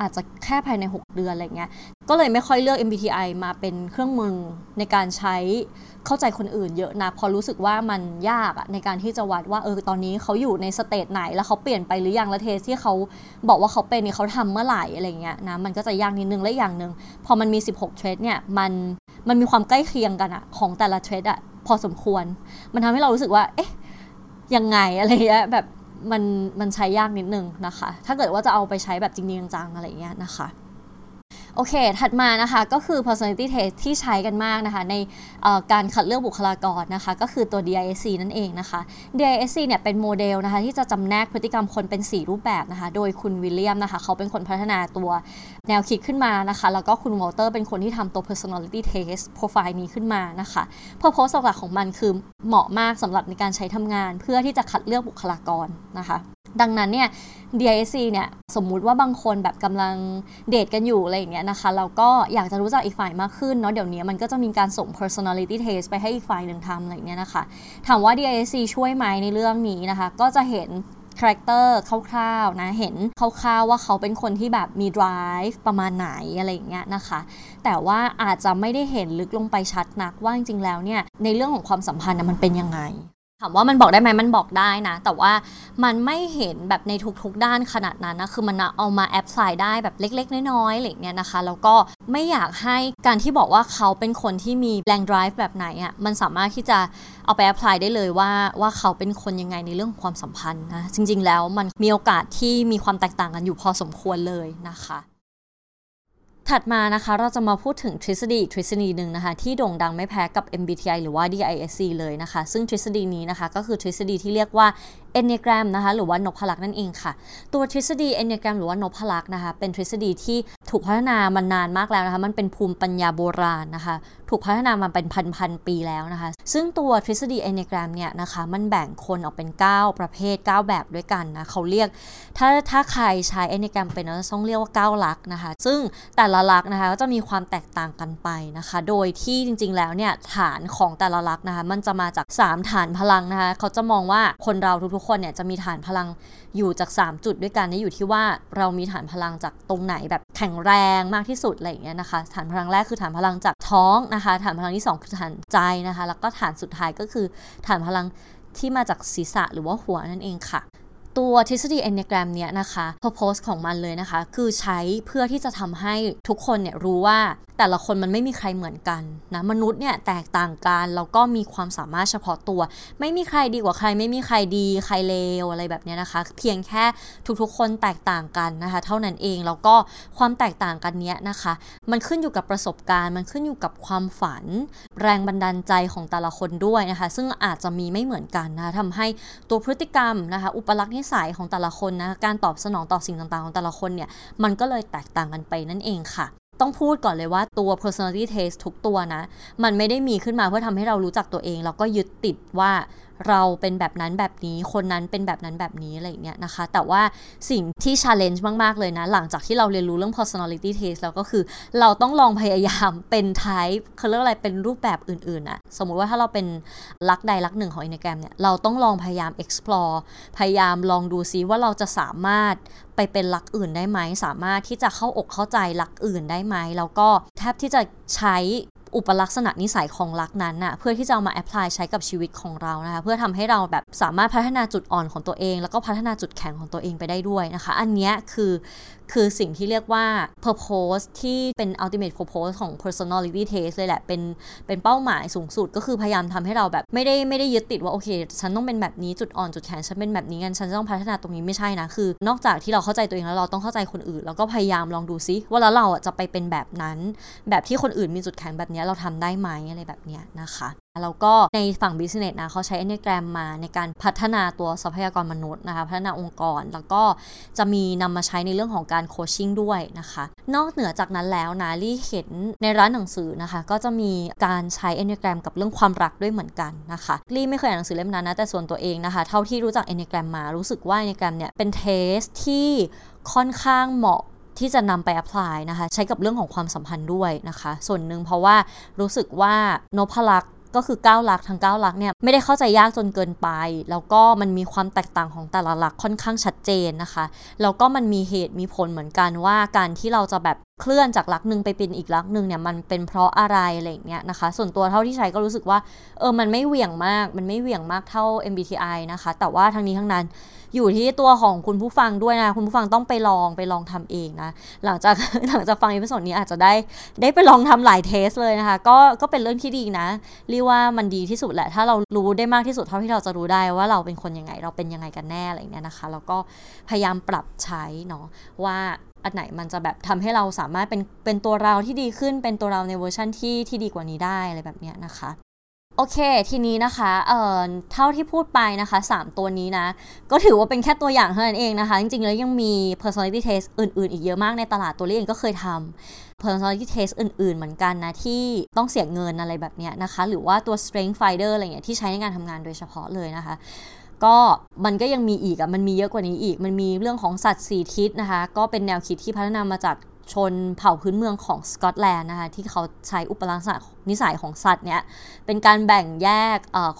อาจจะแค่ภายใน 6 เดือนอะไรเงี้ย ก็เลยไม่ค่อยเลือก MBTI มาเป็นเครื่องมือในการใช้เข้าใจคนอื่นเยอะนะพอรู้สึกว่ามันยากอะในการที่จะวัดว่าเออตอนนี้เขาอยู่ใน stage ไหน แล้วเขาเปลี่ยนไปหรือยังแล้ว test ที่เขาบอกว่าเขาเป็นนี่เขาทำเมื่อไหร่อะไรเงี้ยนะมันก็จะยากนิดนึงและอย่างหนึ่งพอมันมี 16 เทรดเนี่ยมันมันมีความใกล้เคียงกันอะของแต่ละเทรดอะพอสมควร มันทำให้เรารู้สึกว่าเอ๊ะยังไงอะไรเงี้ยแบบ มันมันใช้ยากนิดนึงนะคะ ถ้าเกิดว่าจะเอาไปใช้แบบจริงจังอะไรเงี้ยนะคะ โอเค ถัดมานะคะก็คือ personality test ที่ใช้กันมากนะคะ ในการคัดเลือกบุคลากรนะคะ ก็คือตัว DISC นั่นเองนะคะ DISC เนี่ยเป็นโมเดลนะคะ ที่จะจำแนกพฤติกรรมคนเป็น 4 รูปแบบนะคะ โดยคุณวิลเลียมนะคะ เขาเป็นคนพัฒนาตัวแนวคิดขึ้นมานะคะ แล้วก็คุณวอลเตอร์เป็นคนที่ทำตัว personality test profile นี้ขึ้นมานะคะ purpose หลักของมันคือเหมาะมากสำหรับในการใช้ทำงาน เพื่อที่จะคัดเลือกบุคลากรนะคะ ดังนั้นเนี่ย DISC เนี่ยสมมุติว่าบางคนแบบกำลังเดทกันอยู่อะไรอย่างเงี้ยนะคะเราก็อยากจะรู้จักอีกฝ่ายมากขึ้นเนาะเดี๋ยวนี้มันก็จะมีการส่ง personality test ไปให้อีกฝ่ายหนึ่งทำอะไรอย่างเงี้ยนะคะถามว่า DISC ช่วยไหมในเรื่องนี้นะคะ ก็จะเห็น character คร่าวๆนะ เห็นคร่าวๆว่าเขาเป็นคนที่แบบมี drive ประมาณไหนอะไรอย่างเงี้ยนะคะ แต่ว่าอาจจะไม่ได้เห็นลึกลงไปชัดนักว่าจริงๆแล้วเนี่ยในเรื่องของความสัมพันธ์มันเป็นยังไงถามว่ามันบอกได้ไหมมันบอกได้นะ แต่ว่ามันไม่เห็นแบบในทุกๆด้านขนาดนั้นนะ คือมันเอามา apply ได้แบบเล็กๆ น้อยๆอะไรเงี้ยนะคะ แล้วก็ไม่อยากให้การที่บอกว่าเขาเป็นคนที่มีแรง drive แบบไหนอะ่ะ มันสามารถที่จะเอาไปแอพพลายได้เลยว่าว่าเขาเป็นคนยังไงในเรื่องของความสัมพันธ์นะ จริงๆแล้วมันมีโอกาสที่มีความแตกต่างกันอยู่พอสมควรเลยนะคะ ถัดมานะคะเราจะมาพูดถึงทฤษฎีทฤษฎีหนึ่งนะคะ ที่โด่งดังไม่แพ้กับ MBTI หรือว่า DISC เลยนะคะ ซึ่งทฤษฎีนี้นะคะ ก็คือทฤษฎีที่เรียกว่า Enneagram นะคะหรือว่านพลักษ์นั่นเองค่ะ ตัวทฤษฎี Enneagram หรือว่านพลักษ์นะคะเป็นทฤษฎีที่ถูกพัฒนามานานมากแล้วนะคะมันเป็นภูมิปัญญาโบราณนะคะถูกพัฒนามาเป็นพันๆปีแล้วนะคะ ซึ่งตัวทฤษฎี Enneagram เนี่ยนะคะมันแบ่งคนออกเป็น 9 ประเภท 9 แบบด้วยกันนะเขาเรียก ถ้าถ้าใครใช้ Enneagram เป็นเราต้องเรียกว่า 9 ลักษณ์นะคะ ซึ่งแต่ละลักษณ์นะคะก็จะมีความแตกต่างกันไปนะคะ โดยที่จริงๆแล้วเนี่ยฐานของแต่ละลักษณ์นะคะมันจะมาจาก 3 ฐานพลังนะคะเขาจะมองว่าคนเราทุกๆคนเนี่ยจะมีฐานพลังอยู่จาก 3 จุดด้วยกันนี่อยู่ที่ว่าเรามีฐานพลังจากตรงไหนแบบแข็งแรงมากที่สุดอะไรอย่างเงี้ยนะคะ ฐานพลังแรกคือฐานพลังจากท้องนะคะ ฐานพลังที่ 2 คือฐานใจนะคะ แล้วก็ฐานสุดท้ายก็คือฐานพลังที่มาจากศีรษะหรือว่าหัวนั่นเองค่ะ ตัวทฤษฎี Enneagram เนี่ยนะคะ purpose ของมันเลยนะคะ คือใช้เพื่อที่จะทำให้ทุกคนเนี่ยรู้ว่าแต่ละคนมันไม่มีใครเหมือนกันนะมนุษย์เนี่ยแตกต่างกันแล้วก็มีความสามารถเฉพาะตัว ไม่มีใครดีกว่าใคร ไม่มีใครดีใครเลวอะไรแบบนี้นะคะ เพียงแค่ทุกๆ คนแตกต่างกันนะคะ เท่านั้นเองแล้วก็ความแตกต่างกันเนี้ยนะคะ มันขึ้นอยู่กับประสบการณ์ มันขึ้นอยู่กับความฝัน แรงบันดาลใจของแต่ละคนด้วยนะคะ ซึ่งอาจจะมีไม่เหมือนกันนะคะทำให้ตัวพฤติกรรมนะคะ อุปลักษณ์นิสัยของแต่ละคนนะการตอบสนองต่อสิ่งต่างๆ ของแต่ละคนเนี่ยมันก็เลยแตกต่างกันไปนั่นเองค่ะ ต้องพูดก่อนเลยว่าตัว personality test ทุกตัวนะ มันไม่ได้มีขึ้นมาเพื่อทำให้เรารู้จักตัวเอง แล้วก็ยึดติดว่า เราเป็นแบบนั้นแบบนี้ คนนั้นเป็นแบบนั้นแบบนี้อะไรเงี้ยนะคะ แต่ว่าสิ่งที่ challenge มาก ๆ เลยนะ หลังจากที่เราเรียนรู้เรื่อง personality test แล้วก็คือ เราต้องลองพยายามเป็น type เขาเรียกอะไรเป็นรูปแบบอื่นๆอะสมมุติว่าถ้าเราเป็นลักใดลักหนึ่งของ Enneagram เนี่ย เราต้องลองพยายาม explore พยายามลองดูซิว่าเราจะสามารถไปเป็นลักอื่นได้ไหม สามารถที่จะเข้าอกเข้าใจลักอื่นได้ไหม แล้วก็แทบที่จะใช้ อุปลักษณะนิสัยของลักนั้นน่ะเพื่อที่จะเอามาแอพพลายใช้กับชีวิตของเรานะคะเพื่อทำให้เราแบบสามารถพัฒนาจุดอ่อนของตัวเอง แล้วก็พัฒนาจุดแข็งของตัวเองไปได้ด้วยนะคะ อันนี้คือคือสิ่งที่เรียกว่า purpose ที่เป็น ultimate purpose ของ personality test เลยแหละ เป็นเป็นเป้าหมายสูงสุด ก็คือพยายามทำให้เราแบบไม่ได้ไม่ได้ยึดติดว่าโอเค ฉันต้องเป็นแบบนี้จุดอ่อนจุดแข็งฉันเป็นแบบนี้งั้นฉันต้องพัฒนาตรงนี้ไม่ใช่นะ คือ นอกจากที่เราเข้าใจตัวเองแล้วเราต้องเข้าใจคนอื่น แล้วก็พยายามลองดูซิว่าแล้วเราจะไปเป็นแบบนั้น แบบที่คนอื่นมีจุดแข็งแบบนี้เราทำได้ไหมอะไรแบบเนี้ยนะคะ แล้วก็ในฝั่ง business นะเขาใช้ Enneagram มาในการพัฒนาตัวทรัพยากรมนุษย์นะคะ พัฒนาองค์กร แล้วก็จะมีนำมาใช้ในเรื่องของการโคชชิ่งด้วยนะคะ นอกเหนือจากนั้นแล้วนะลี่เห็นในร้านหนังสือนะคะ ก็จะมีการใช้ Enneagram กับเรื่องความรักด้วยเหมือนกันนะคะลี่ไม่เคยอ่านหนังสือเล่มนั้นนะแต่ส่วนตัวเองนะคะ เท่าที่รู้จัก Enneagram มารู้สึกว่า Enneagram เนี่ยเป็นเทสที่ค่อนข้างเหมาะที่จะนำไปแอพพลายนะคะ ใช้กับเรื่องของความสัมพันธ์ด้วยนะคะ ส่วนหนึ่งเพราะว่ารู้สึกว่านพลักษ ก็คือ9หลักทั้ง9หลักเนี่ยไม่ได้เข้าใจยากจนเกินไป แล้วก็มันมีความแตกต่างของแต่ละหลักค่อนข้างชัดเจนนะคะแล้วก็มันมีเหตุมีผลเหมือนกันว่าการที่เราจะแบบเคลื่อนจากลักหนึ่งไปเป็นอีกลักหนึ่งเนี่ยมันเป็นเพราะอะไรอะไรเงี้ยนะคะ ส่วนตัวเท่าที่ใช้ก็รู้สึกว่าเออมันไม่เหวี่ยงมาก มันไม่เหวี่ยงมากเท่า MBTI นะคะ แต่ว่าทั้งนี้ทั้งนั้น อยู่ที่ตัวของคุณผู้ฟังด้วยนะ คุณผู้ฟังต้องไปลองไปลองทำเองนะ หลังจากหลังจากฟัง episode นี้อาจจะได้ได้ไปลองทำหลาย test เลยนะคะ ก็ก็เป็นเรื่องที่ดีนะเรียกว่ามันดีที่สุดแหละ ถ้าเรารู้ได้มากที่สุดเท่าที่เราจะรู้ได้ว่าเราเป็นคนยังไง เราเป็นยังไงกันแน่อะไรเงี้ยนะคะ แล้วก็พยายามปรับใช้เนาะว่าอันไหนมันจะแบบทำให้เราสามารถเป็นเป็นตัวเราที่ดีขึ้นเป็นตัวเราในเวอร์ชั่นที่ที่ดีกว่านี้ได้อะไรแบบเนี้ยนะคะ โอเค ทีนี้นะคะ เอ่อ เท่าที่พูดไปนะคะ 3 ตัวนี้นะ ก็ถือว่าเป็นแค่ตัวอย่างเท่านั้นเองนะคะ จริงๆ แล้วยังมี personality test อื่นๆ อีกเยอะมากในตลาดตัวเองก็เคยทำ personality test อื่นๆ เหมือนกันนะ ที่ต้องเสียเงินอะไรแบบเนี้ยนะคะ หรือว่าตัว strength finder อะไรเงี้ยที่ใช้ในการทำงานโดยเฉพาะเลยนะคะก็มันก็ยังมีอีกอะมันมีเยอะกว่านี้อีก มันมีเรื่องของสัตว์สีทิศนะคะ ก็เป็นแนวคิดที่พัฒนามาจาก ชนเผ่าพื้นเมืองของสกอตแลนด์นะคะที่เขาใช้อุปลักษณะนิสัยของสัตว์เนี่ยเป็นการแบ่งแยก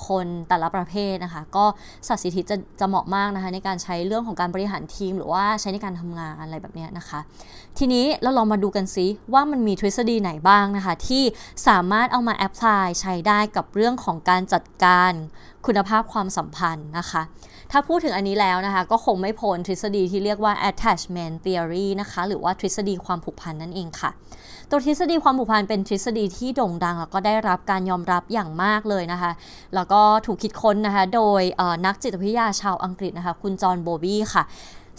คนแต่ละประเภทนะคะก็สัตว์สิทธิจะจะเหมาะมากนะคะในการใช้เรื่องของการบริหารทีม หรือว่าใช้ในการทำงานอะไรแบบนี้นะคะ ทีนี้เราลองมาดูกันซิว่ามันมีทฤษฎีไหนบ้างนะคะที่สามารถเอามาแอพพลายใช้ได้กับเรื่องของการจัดการคุณภาพความสัมพันธ์นะคะ ถ้าพูดถึงอันนี้แล้วนะคะ ก็คงไม่พ้นทฤษฎีที่เรียกว่า attachment theory นะคะ หรือว่าทฤษฎีความผูกพันนั่นเองค่ะ ตัวทฤษฎีความผูกพันเป็นทฤษฎีที่โด่งดัง แล้วก็ได้รับการยอมรับอย่างมากเลยนะคะ แล้วก็ถูกคิดค้นนะคะ โดยนักจิตวิทยาชาวอังกฤษนะคะ คุณจอห์นโบบี้ค่ะ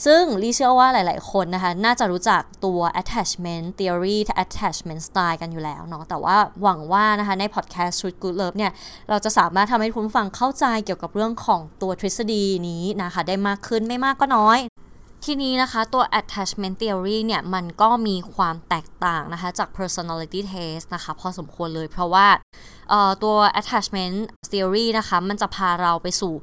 ซึ่งลีเชื่อว่าหลาย ๆ คนนะคะ น่าจะรู้จักตัว attachment theory attachment style กันอยู่แล้วเนาะ แต่ว่าหวังว่านะคะใน podcast Truth Good Love เนี่ย เราจะสามารถทำให้คุณฟังเข้าใจเกี่ยวกับเรื่องของตัวทฤษฎีนี้นะคะ ได้มากขึ้นไม่มากก็น้อย ทีนี้นะคะตัว attachment theory เนี่ย มันก็มีความแตกต่างนะคะ จาก personality test นะคะ พอสมควรเลยเพราะว่าตัว attachment theory นะคะ มันจะพาเราไปสู่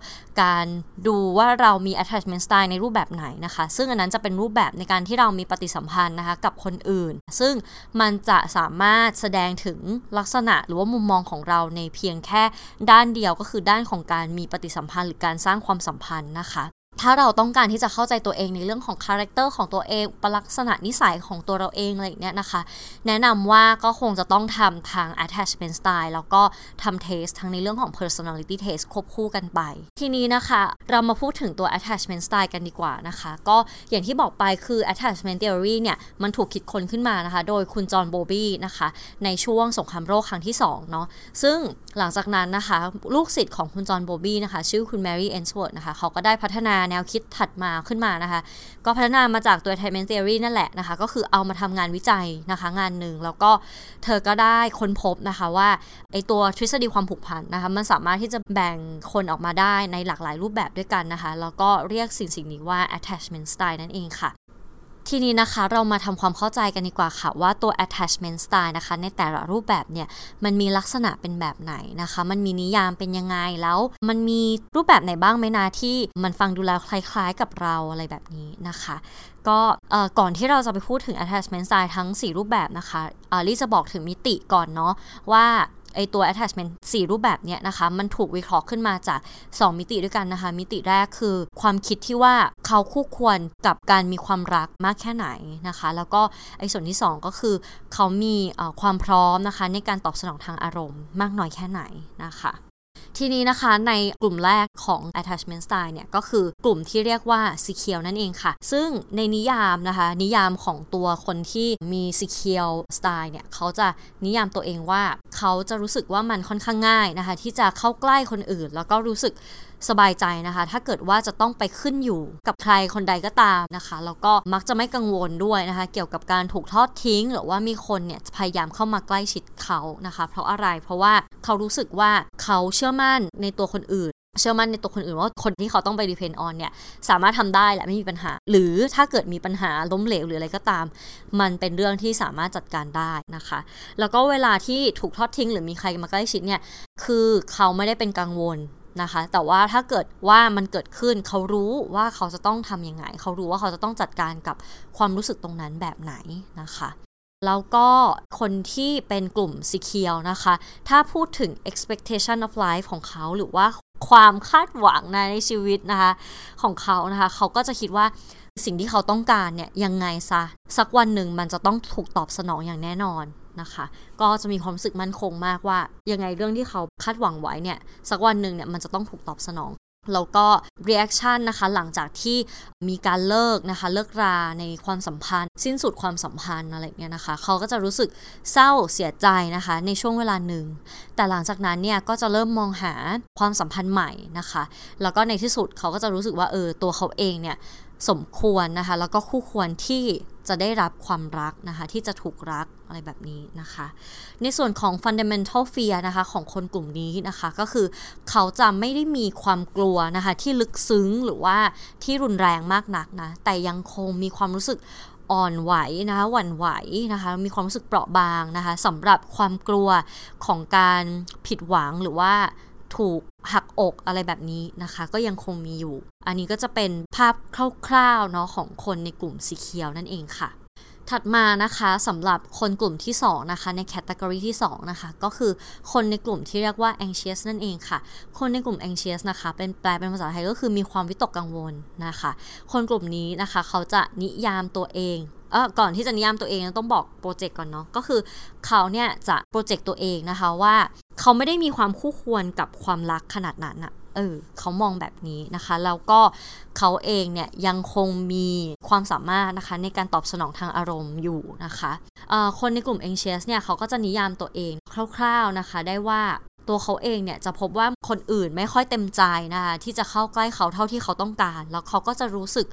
การดูว่าเรามี attachment style ในรูปแบบไหนนะคะ ซึ่งอันนั้นจะเป็นรูปแบบในการที่เรามีปฏิสัมพันธ์นะคะ กับคนอื่น ซึ่งมันจะสามารถแสดงถึงลักษณะหรือว่ามุมมองของเราในเพียงแค่ด้านเดียวก็คือด้านของการมีปฏิสัมพันธ์หรือการสร้างความสัมพันธ์นะคะ ถ้าเราต้องการที่จะเข้าใจตัวเองในเรื่องของ character ของตัวเองลักษณะนิสัยของตัวเราเองอะไรอย่างเงี้ยนะคะ แนะนำว่าก็คงจะต้องทำทาง attachment style แล้วก็ทำ test ทั้งในเรื่องของ personality test ควบคู่กันไป ทีนี้นะคะ เรามาพูดถึงตัว attachment style กันดีกว่านะคะ ก็อย่างที่บอกไปคือ attachment theory เนี่ย มันถูกคิดค้นขึ้นมานะคะ โดยคุณจอห์นโบลบี้นะคะ ในช่วงสงครามโลกครั้งที่2เนาะซึ่งหลังจากนั้นนะคะ ลูกศิษย์ของคุณ John Bowlby นะคะ ชื่อคุณ Mary Ainsworth นะคะเขาก็ได้พัฒนาแนวคิดถัดมาขึ้นมานะคะ ก็พัฒนามาจากตัว Attachment Theory นั่นแหละนะคะ ก็คือเอามาทำงานวิจัยนะคะงานหนึ่ง แล้วก็เธอก็ได้ค้นพบนะคะว่าไอ้ตัวทฤษฎีความผูกพันนะคะ มันสามารถที่จะแบ่งคนออกมาได้ในหลากหลายรูปแบบด้วยกันนะคะ แล้วก็เรียกสิ่งสิ่งนี้ว่า attachment style นั่นเองค่ะ ทีนี้นะคะเรามาทำความเข้าใจกันดีกว่าค่ะ ว่าตัว attachment style นะคะ ในแต่ละรูปแบบเนี่ย มันมีลักษณะเป็นแบบไหนนะคะ มันมีนิยามเป็นยังไงแล้ว มันมีรูปแบบไหนบ้างไหมนะที่มันฟังดูแล้วคล้ายๆกับเราอะไรแบบนี้นะคะ ก็ก่อนที่เราจะไปพูดถึง attachment style ทั้ง 4 รูปแบบนะคะลี่จะบอกถึงมิติก่อนเนาะว่า ไอตัว attachment 4 รูปแบบเนี้ยนะคะ มันถูกวิเคราะห์ขึ้นมาจาก 2 มิติด้วยกันนะคะ มิติแรกคือ ความคิดที่ว่าเขาคู่ควรกับการมีความรักมากแค่ไหนนะคะ แล้วก็ไอส่วนที่ 2 ก็คือเขามีความพร้อมนะคะ ในการตอบสนองทางอารมณ์มากน้อยแค่ไหนนะคะ ทีนี้นะคะในกลุ่มแรกของ attachment style เนี่ยก็คือกลุ่มที่เรียกว่า secure นั่นเองค่ะ ซึ่งในนิยามนะคะ นิยามของตัวคนที่มี secure style เนี่ยเขาจะนิยามตัวเองว่า เขาจะรู้สึกว่ามันค่อนข้างง่ายนะคะ ที่จะเข้าใกล้คนอื่น แล้วก็รู้สึก สบายใจนะคะ ถ้าเกิดว่าจะต้องไปขึ้นอยู่กับใครคนใดก็ตามนะคะ แล้วก็มักจะไม่กังวลด้วยนะคะ เกี่ยวกับการถูกทอดทิ้ง หรือว่ามีคนเนี่ยพยายามเข้ามาใกล้ชิดเขานะคะ เพราะอะไรเพราะว่าเขารู้สึกว่าเขาเชื่อมั่นในตัวคนอื่นเชื่อมั่นในตัวคนอื่นว่าคนที่เขาต้องไปดีเพนออนเนี่ยสามารถทำได้แหละไม่มีปัญหา หรือถ้าเกิดมีปัญหาล้มเหลวหรืออะไรก็ตาม มันเป็นเรื่องที่สามารถจัดการได้นะคะ แล้วก็เวลาที่ถูกทอดทิ้ง หรือมีใครมาใกล้ชิดเนี่ยคือเขาไม่ได้เป็นกังวล นะคะ แต่ว่าถ้าเกิดว่ามันเกิดขึ้นเขารู้ว่าเขาจะต้องทำยังไง เขารู้ว่าเขาจะต้องจัดการกับความรู้สึกตรงนั้นแบบไหนนะคะแล้วก็คนที่เป็นกลุ่มสีเคียวนะคะ ถ้าพูดถึง expectation of life ของเขาหรือว่าความคาดหวังในชีวิตนะคะ ของเขานะคะ เขาก็จะคิดว่าสิ่งที่เขาต้องการเนี่ยยังไงซะ สักวันหนึ่งมันจะต้องถูกตอบสนองอย่างแน่นอน นะคะ ก็จะมีความรู้สึกมั่นคงมากว่า ยังไงเรื่องที่เขาคาดหวังไว้เนี่ย สักวันหนึ่งเนี่ยมันจะต้องถูกตอบสนองแล้วก็ reaction นะคะหลังจากที่มีการเลิกนะคะ เลิกราในความสัมพันธ์ สิ้นสุดความสัมพันธ์อะไรเงี้ยนะคะ เขาก็จะรู้สึกเศร้าเสียใจนะคะ ในช่วงเวลาหนึ่ง แต่หลังจากนั้นเนี่ยก็จะเริ่มมองหาความสัมพันธ์ใหม่นะคะ แล้วก็ในที่สุดเขาก็จะรู้สึกว่าเออตัวเขาเองเนี่ยสมควรนะคะ แล้วก็คู่ควรที่ จะได้รับความรักนะคะ ที่จะถูกรักอะไรแบบนี้นะคะ ในส่วนของ fundamental fear นะคะของคนกลุ่มนี้นะคะก็คือเขาจะไม่ได้มีความกลัวนะคะที่ลึกซึ้งหรือว่าที่รุนแรงมากนักนะแต่ยังคงมีความรู้สึกอ่อนไหวนะคะหวั่นไหวนะคะมีความรู้สึกเปราะบางนะคะสำหรับความกลัวของการผิดหวังหรือว่า ถูกหักอกอะไรแบบนี้นะคะ ก็ยังคงมีอยู่ อันนี้ก็จะเป็นภาพคร่าวๆเนาะของคนในกลุ่มสีเขียวนั่นเองค่ะ ถัดมานะคะสำหรับคนกลุ่มที่ 2 นะคะ ในแคตตากรีที่ 2 นะคะ ก็คือคนในกลุ่มที่เรียกว่า anxious นั่นเองค่ะ คนในกลุ่ม anxious นะคะ เป็นแปลเป็นภาษาไทยก็คือมีความวิตกกังวลนะคะ คนกลุ่มนี้นะคะ เขาจะนิยามตัวเอง เออก่อนที่จะนิยามตัวเองต้องบอกโปรเจกต์ก่อนเนาะก็คือเขาเนี่ยจะโปรเจกต์ตัวเองนะคะว่าเขาไม่ได้มีความคู่ควรกับความรักขนาดนั้นอะเออเขามองแบบนี้นะคะ แล้วก็เขาเองเนี่ยยังคงมีความสามารถนะคะในการตอบสนองทางอารมณ์อยู่นะคะคนในกลุ่ม anxious เนี่ยเขาก็จะนิยามตัวเองคร่าวๆนะคะ ได้ว่า ตัวเขาเองเนี่ยจะพบว่าคนอื่นไม่ค่อยเต็มใจนะคะที่จะเข้าใกล้เขาเท่าที่เขาต้องการ แล้วเขาก็จะรู้สึก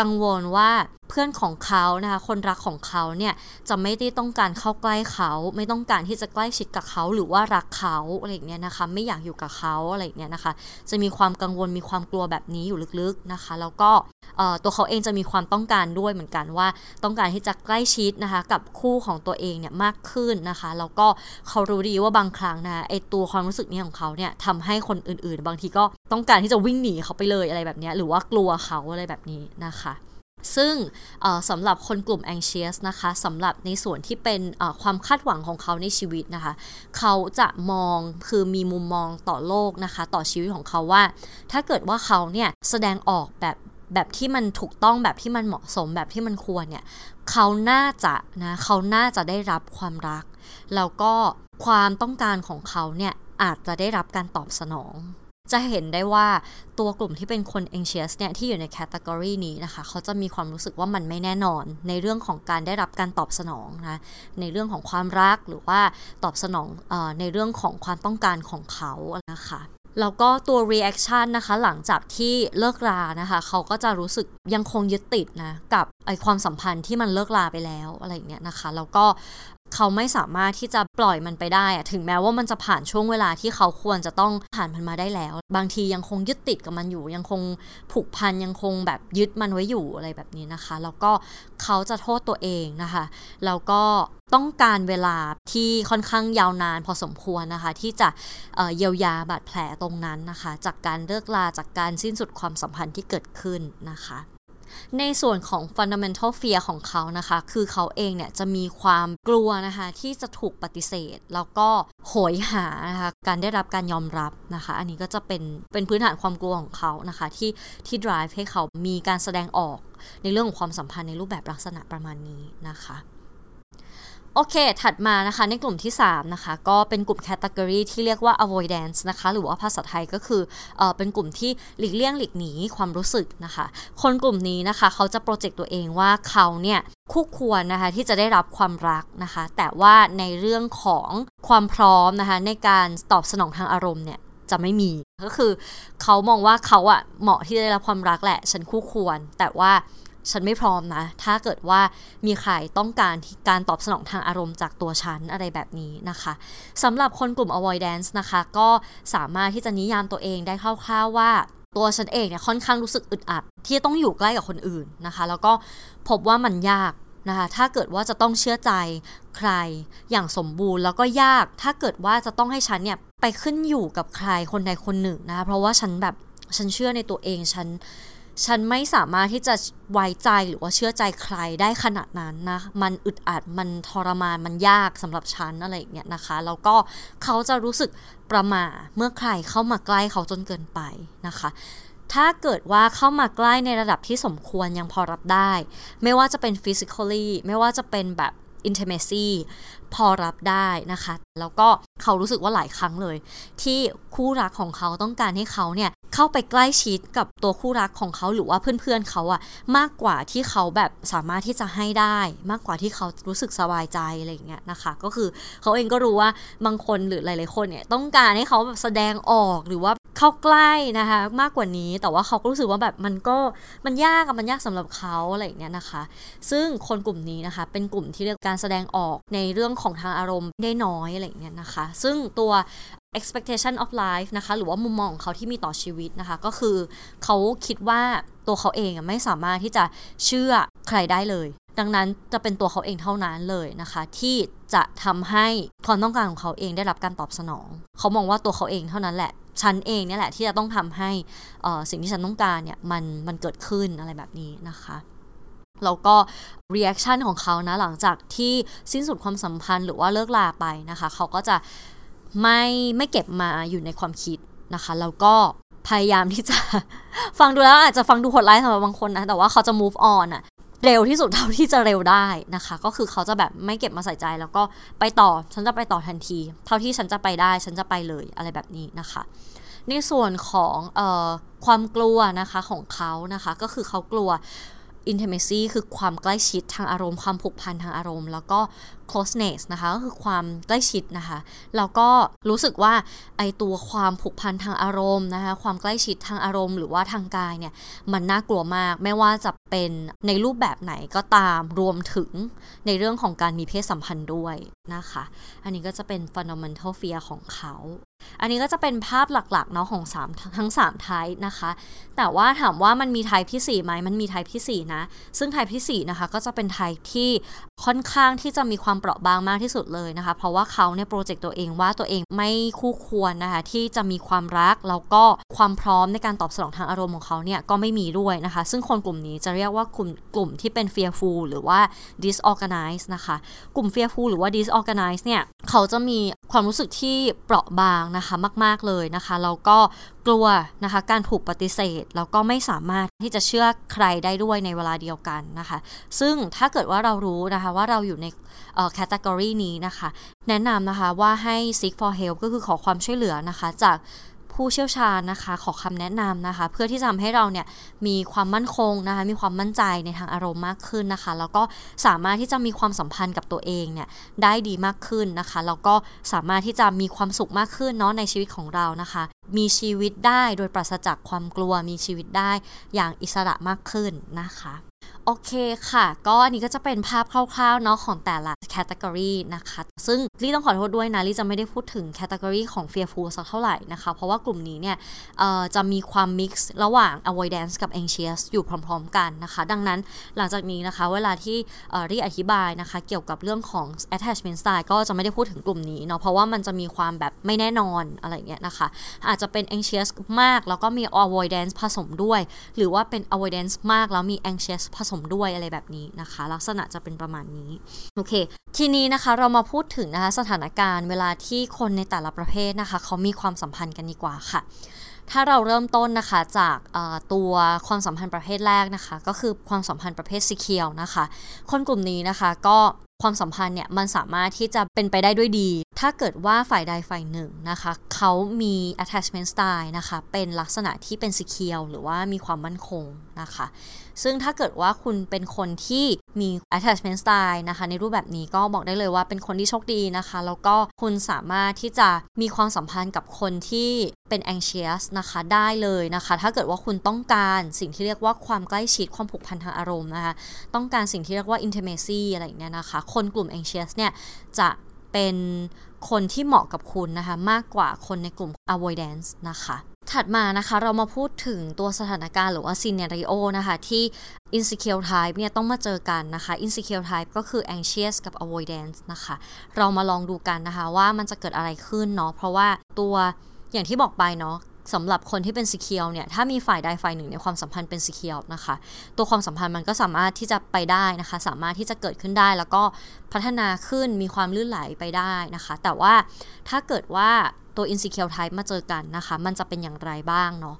กังวลว่าเพื่อนของเขานะคะคนรักของเขาเนี่ยจะไม่ได้ต้องการเข้าใกล้เขา ไม่ต้องการที่จะใกล้ชิดกับเขาหรือว่ารักเขาอะไรเงี้ยนะคะไม่อยากอยู่กับเขาอะไรเงี้ยนะคะ จะมีความกังวลมีความกลัวแบบนี้อยู่ลึกๆนะคะ แล้วก็ตัวเขาเองจะมีความต้องการด้วยเหมือนกันว่า ต้องการที่จะใกล้ชิดนะคะกับคู่ของตัวเองเนี่ยมากขึ้นนะคะแล้วก็เขารู้ดีว่าบางครั้งนะไอตัวความรู้สึกนี้ของเขาเนี่ยทำให้คนอื่นๆ บางทีก็ต้องการที่จะวิ่งหนีเขาไปเลยอะไรแบบนี้หรือว่ากลัวเขาอะไรแบบนี้นะคะซึ่งสำหรับคนกลุ่ม anxious นะคะสำหรับในส่วนที่เป็นความคาดหวังของเขาในชีวิตนะคะ เขาจะมองคือมีมุมมองต่อโลกนะคะ ต่อชีวิตของเขาว่า ถ้าเกิดว่าเขาเนี่ยแสดงออกแบบแบบที่มันถูกต้องแบบที่มันเหมาะสมแบบที่มันควรเนี่ยเขาน่าจะนะเขาน่าจะได้รับความรัก แล้วก็ความต้องการของเขาเนี่ย อาจจะได้รับการตอบสนอง จะเห็นได้ว่าตัวกลุ่มที่เป็นคน anxious เนี่ยที่อยู่ในแคตตากรีนี้นะคะ เขาจะมีความรู้สึกว่ามันไม่แน่นอน ในเรื่องของการได้รับการตอบสนองนะในเรื่องของความรักหรือว่าตอบสนองอในเรื่องของความต้องการของเขานะคะแล้วก็ตัว reaction นะคะหลังจากที่เลิกรานะคะ เขาก็จะรู้สึกยังคงยึดติดนะ กับไอความสัมพันธ์ที่มันเลิกราไปแล้วอะไรเงี้ยนะคะ แล้วก็ เขาไม่สามารถที่จะปล่อยมันไปได้อะถึงแม้ว่ามันจะผ่านช่วงเวลาที่เขาควรจะต้องผ่านมันมาได้แล้ว บางทียังคงยึดติดกับมันอยู่ ยังคงผูกพันยังคงแบบยึดมันไว้อยู่อะไรแบบนี้นะคะ แล้วก็เขาจะโทษตัวเองนะคะ แล้วก็ต้องการเวลาที่ค่อนข้างยาวนานพอสมควรนะคะ ที่จะเยียวยาบาดแผลตรงนั้นนะคะ จากการเลิกลาจากการสิ้นสุดความสัมพันธ์ที่เกิดขึ้นนะคะ ในส่วนของ fundamental fear ของเขานะคะ คือเขาเองเนี่ยจะมีความกลัวนะคะที่จะถูกปฏิเสธ แล้วก็โหยหานะคะการได้รับการยอมรับนะคะ อันนี้ก็จะเป็นเป็นพื้นฐานความกลัวของเขานะคะที่ที่ drive ให้เขามีการแสดงออกในเรื่องของความสัมพันธ์ในรูปแบบลักษณะประมาณนี้นะคะ โอเค ถัดมานะคะในกลุ่มที่ 3 นะคะ ก็เป็นกลุ่มแคตตากรีที่เรียกว่า avoidance นะคะ หรือว่าภาษาไทยก็คือเออเป็นกลุ่มที่หลีกเลี่ยงหลีกหนีความรู้สึกนะคะ คนกลุ่มนี้นะคะ เขาจะโปรเจกต์ตัวเองว่าเขาเนี่ยคู่ควรนะคะที่จะได้รับความรักนะคะ แต่ว่าในเรื่องของความพร้อมนะคะในการตอบสนองทางอารมณ์เนี่ยจะไม่มีก็คือเขามองว่าเขาอะเหมาะที่จะได้รับความรักแหละ ฉันคู่ควร แต่ว่า ฉันไม่พร้อมนะ ถ้าเกิดว่ามีใครต้องการการตอบสนองทางอารมณ์จากตัวฉันอะไรแบบนี้นะคะสำหรับคนกลุ่ม avoidance นะคะ ก็สามารถที่จะนิยามตัวเองได้คร่าวๆว่าตัวฉันเองเนี่ยค่อนข้างรู้สึกอึดอัด ที่ต้องอยู่ใกล้กับคนอื่นนะคะ แล้วก็พบว่ามันยากนะคะ ถ้าเกิดว่าจะต้องเชื่อใจใครอย่างสมบูรณ์ แล้วก็ยากถ้าเกิดว่าจะต้องให้ฉันเนี่ยไปขึ้นอยู่กับใครคนใดคนหนึ่งนะคะเพราะว่าฉันแบบฉันเชื่อในตัวเองฉัน ฉันไม่สามารถที่จะไว้ใจหรือว่าเชื่อใจใครได้ขนาดนั้นนะ มันอึดอัด มันทรมาน มันยากสำหรับฉันอะไรอย่างเงี้ยนะคะ แล้วก็เขาจะรู้สึกประมาเมื่อใครเข้ามาใกล้เขาจนเกินไปนะคะ ถ้าเกิดว่าเข้ามาใกล้ในระดับที่สมควรยังพอรับได้ ไม่ว่าจะเป็น physically ไม่ว่าจะเป็นแบบ intimacy พอรับได้นะคะ แล้วก็เขารู้สึกว่าหลายครั้งเลย ที่คู่รักของเขาต้องการให้เขาเนี่ย เข้าไปใกล้ชิดกับตัวคู่รักของเขาหรือว่าเพื่อนๆเขาอะมากกว่าที่เขาแบบสามารถที่จะให้ได้ มากกว่าที่เขารู้สึกสบายใจอะไรอย่างเงี้ยนะคะ ก็คือเขาเองก็รู้ว่าบางคนหรือหลายๆคนเนี่ยต้องการให้เขาแบบแสดงออกหรือว่าเข้าใกล้นะคะมากกว่านี้แต่ว่าเขาก็รู้สึกว่าแบบมันก็มันยากอะมันยากสำหรับเขาอะไรอย่างเงี้ยนะคะ ซึ่งคนกลุ่มนี้นะคะเป็นกลุ่มที่เรียกการแสดงออกในเรื่องของทางอารมณ์ได้น้อยอะไรอย่างเงี้ยนะคะ ซึ่งตัว expectation of life นะคะ หรือว่ามุมมองของเขาที่มีต่อชีวิตนะคะ ก็คือเขาคิดว่าตัวเขาเองไม่สามารถที่จะเชื่อใครได้เลย ดังนั้นจะเป็นตัวเขาเองเท่านั้นเลยนะคะ ที่จะทำให้ความต้องการของเขาเองได้รับการตอบสนอง เขามองว่าตัวเขาเองเท่านั้นแหละฉันเองเนี่ยแหละที่จะต้องทำให้สิ่งที่ฉันต้องการเนี่ยมันมันเกิดขึ้นอะไรแบบนี้นะคะแล้วก็ reaction ของเขานะหลังจากที่สิ้นสุดความสัมพันธ์หรือว่าเลิกลาไปนะคะ เขาก็จะ ไม่ไม่เก็บมาอยู่ในความคิดนะคะ แล้วก็พยายามที่จะ ฟังดูแล้วอาจจะฟังดูโหดร้ายสำหรับบางคนนะ แต่ว่าเขาจะ move on อะเร็วที่สุดเท่าที่จะเร็วได้นะคะ ก็คือเขาจะแบบไม่เก็บมาใส่ใจแล้วก็ไปต่อ ฉันจะไปต่อทันที เท่าที่ฉันจะไปได้ ฉันจะไปเลยอะไรแบบนี้นะคะ ในส่วนของออความกลัวนะคะของเขานะคะ ก็คือเขากลัว intimacy คือความใกล้ชิดทางอารมณ์ ความผูกพันทางอารมณ์ แล้วก็ closeness นะคะก็คือความใกล้ชิดนะคะแล้วก็รู้สึกว่าไอตัวความผูกพันทางอารมณ์นะคะความใกล้ชิดทางอารมณ์ หรือว่าทางกายเนี่ยมันน่ากลัวมาก ไม่ว่าจะเป็นในรูปแบบไหนก็ตามรวมถึงในเรื่องของการมีเพศสัมพันธ์ด้วยนะคะ อันนี้ก็จะเป็น fundamental fear ของเขา อันนี้ก็จะเป็นภาพหลักๆเนาะของ3ทั้ง3ไทป์นะคะ แต่ว่าถามว่ามันมีไทป์ที่4ไหมมันมีไทป์ที่4นะ ซึ่งไทป์ที่4นะคะก็จะเป็นไทป์ที่ค่อนข้างที่จะมีความเปราะบางมากที่สุดเลยนะคะ เพราะว่าเขาเนี่ยโปรเจกต์ตัวเองว่าตัวเองไม่คู่ควรนะคะที่จะมีความรักแล้วก็ความพร้อมในการตอบสนองทางอารมณ์ของเขาเนี่ยก็ไม่มีด้วยนะคะ ซึ่งคนกลุ่มนี้จะเรียกว่ากลุ่มกลุ่มที่เป็น fearful หรือว่า disorganized นะคะ กลุ่ม fearful หรือว่า disorganized เนี่ยเขาจะมีความรู้สึกที่เปราะบางนะคะมาก ๆเลยนะคะแล้วก็กลัวนะคะการถูกปฏิเสธแล้วก็ไม่สามารถที่จะเชื่อใครได้ด้วยในเวลาเดียวกันนะคะ ซึ่งถ้าเกิดว่าเรารู้นะคะว่าเราอยู่ในแคตตากรีนี้นะคะ แนะนำนะคะว่าให้ seek for help ก็คือขอความช่วยเหลือนะคะจาก ผู้เชี่ยวชาญนะคะ ขอคำแนะนำนะคะ เพื่อที่จะทำให้เราเนี่ยมีความมั่นคงนะคะ มีความมั่นใจในทางอารมณ์มากขึ้นนะคะ แล้วก็สามารถที่จะมีความสัมพันธ์กับตัวเองเนี่ยได้ดีมากขึ้นนะคะ แล้วก็สามารถที่จะมีความสุขมากขึ้นเนาะในชีวิตของเรานะคะ มีชีวิตได้โดยปราศจากความกลัว มีชีวิตได้อย่างอิสระมากขึ้นนะคะ โอเคค่ะ ก็อันนี้ก็จะเป็นภาพคร่าวๆเนาะของแต่ละแคตตากรีนะคะ ซึ่งลี่ต้องขอโทษด้วยนะลี่จะไม่ได้พูดถึงแคตตากรีของ Fearful สักเท่าไหร่นะคะ เพราะว่ากลุ่มนี้เนี่ยจะมีความ mix ระหว่าง avoidance กับ anxious อยู่พร้อมๆกันนะคะ ดังนั้นหลังจากนี้นะคะ เวลาที่รี่อธิบายนะคะ เกี่ยวกับเรื่องของ attachment style ก็จะไม่ได้พูดถึงกลุ่มนี้เนาะเพราะว่ามันจะมีความแบบไม่แน่นอนอะไรเงี้ยนะคะ อาจจะเป็น anxious มากแล้วก็มี avoidance ผสมด้วย หรือว่าเป็น avoidance มากแล้วมี anxious ผสมด้วยอะไรแบบนี้นะคะ ลักษณะจะเป็นประมาณนี้โอเค ทีนี้นะคะเรามาพูดถึงนะคะสถานการณ์เวลาที่คนในแต่ละประเภทนะคะเขามีความสัมพันธ์กันดีกว่าค่ะถ้าเราเริ่มต้นนะคะจากตัวความสัมพันธ์ประเภทแรกนะคะ ก็คือความสัมพันธ์ประเภทซีเคียวนะคะ คนกลุ่มนี้นะคะก็ความสัมพันธ์เนี่ยมันสามารถที่จะเป็นไปได้ด้วยดี ถ้าเกิดว่าฝ่ายใดฝ่ายหนึ่งนะคะ เขามี attachment style นะคะ เป็นลักษณะที่เป็น secure หรือว่ามีความมั่นคงนะคะ ซึ่งถ้าเกิดว่าคุณเป็นคนที่มี attachment style นะคะ ในรูปแบบนี้ก็บอกได้เลยว่าเป็นคนที่โชคดีนะคะ แล้วก็คุณสามารถที่จะมีความสัมพันธ์กับคนที่เป็น anxious นะคะได้เลยนะคะ ถ้าเกิดว่าคุณต้องการสิ่งที่เรียกว่าความใกล้ชิดความผูกพันทางอารมณ์นะคะ ต้องการสิ่งที่เรียกว่า intimacy อะไรอย่างเงี้ยนะคะ คนกลุ่ม anxious เนี่ยจะเป็นคนที่เหมาะกับคุณนะคะ มากกว่าคนในกลุ่ม avoidance นะคะ ถัดมานะคะเรามาพูดถึงตัวสถานการณ์หรือว่าซีเนริโอนะคะที่ insecure type เนี่ยต้องมาเจอกันนะคะ insecure type ก็คือ anxious กับ avoidance นะคะ เรามาลองดูกันนะคะว่ามันจะเกิดอะไรขึ้นเนาะเพราะว่าตัวอย่างที่บอกไปเนาะสำหรับคนที่เป็นสีเคียวเนี่ยถ้ามีฝ่ายใดฝ่ายหนึ่งในความสัมพันธ์เป็นสีเคียวนะคะ ตัวความสัมพันธ์มันก็สามารถที่จะไปได้นะคะ สามารถที่จะเกิดขึ้นได้แล้วก็พัฒนาขึ้นมีความลื่นไหลไปได้นะคะ แต่ว่าถ้าเกิดว่า ตัว insecure type มาเจอกันนะคะ มันจะเป็นอย่างไรบ้างเนาะ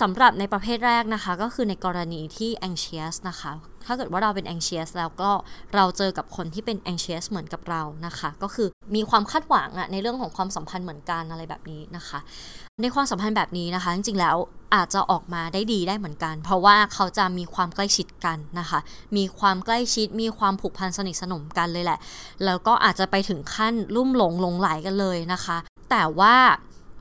สำหรับในประเภทแรกนะคะ ก็คือในกรณีที่ anxious นะคะ ถ้าเกิดว่าเราเป็น anxious แล้วก็เราเจอกับคนที่เป็น anxious เหมือนกับเรานะคะ ก็คือมีความคาดหวังอะในเรื่องของความสัมพันธ์เหมือนกันอะไรแบบนี้นะคะ ในความสัมพันธ์แบบนี้นะคะ จริงๆแล้วอาจจะออกมาได้ดีได้เหมือนกัน เพราะว่าเขาจะมีความใกล้ชิดกันนะคะ มีความใกล้ชิด มีความผูกพันสนิทสนมกันเลยแหละ แล้วก็อาจจะไปถึงขั้นลุ่มหลงหลงไหลกันเลยนะคะ แต่ว่า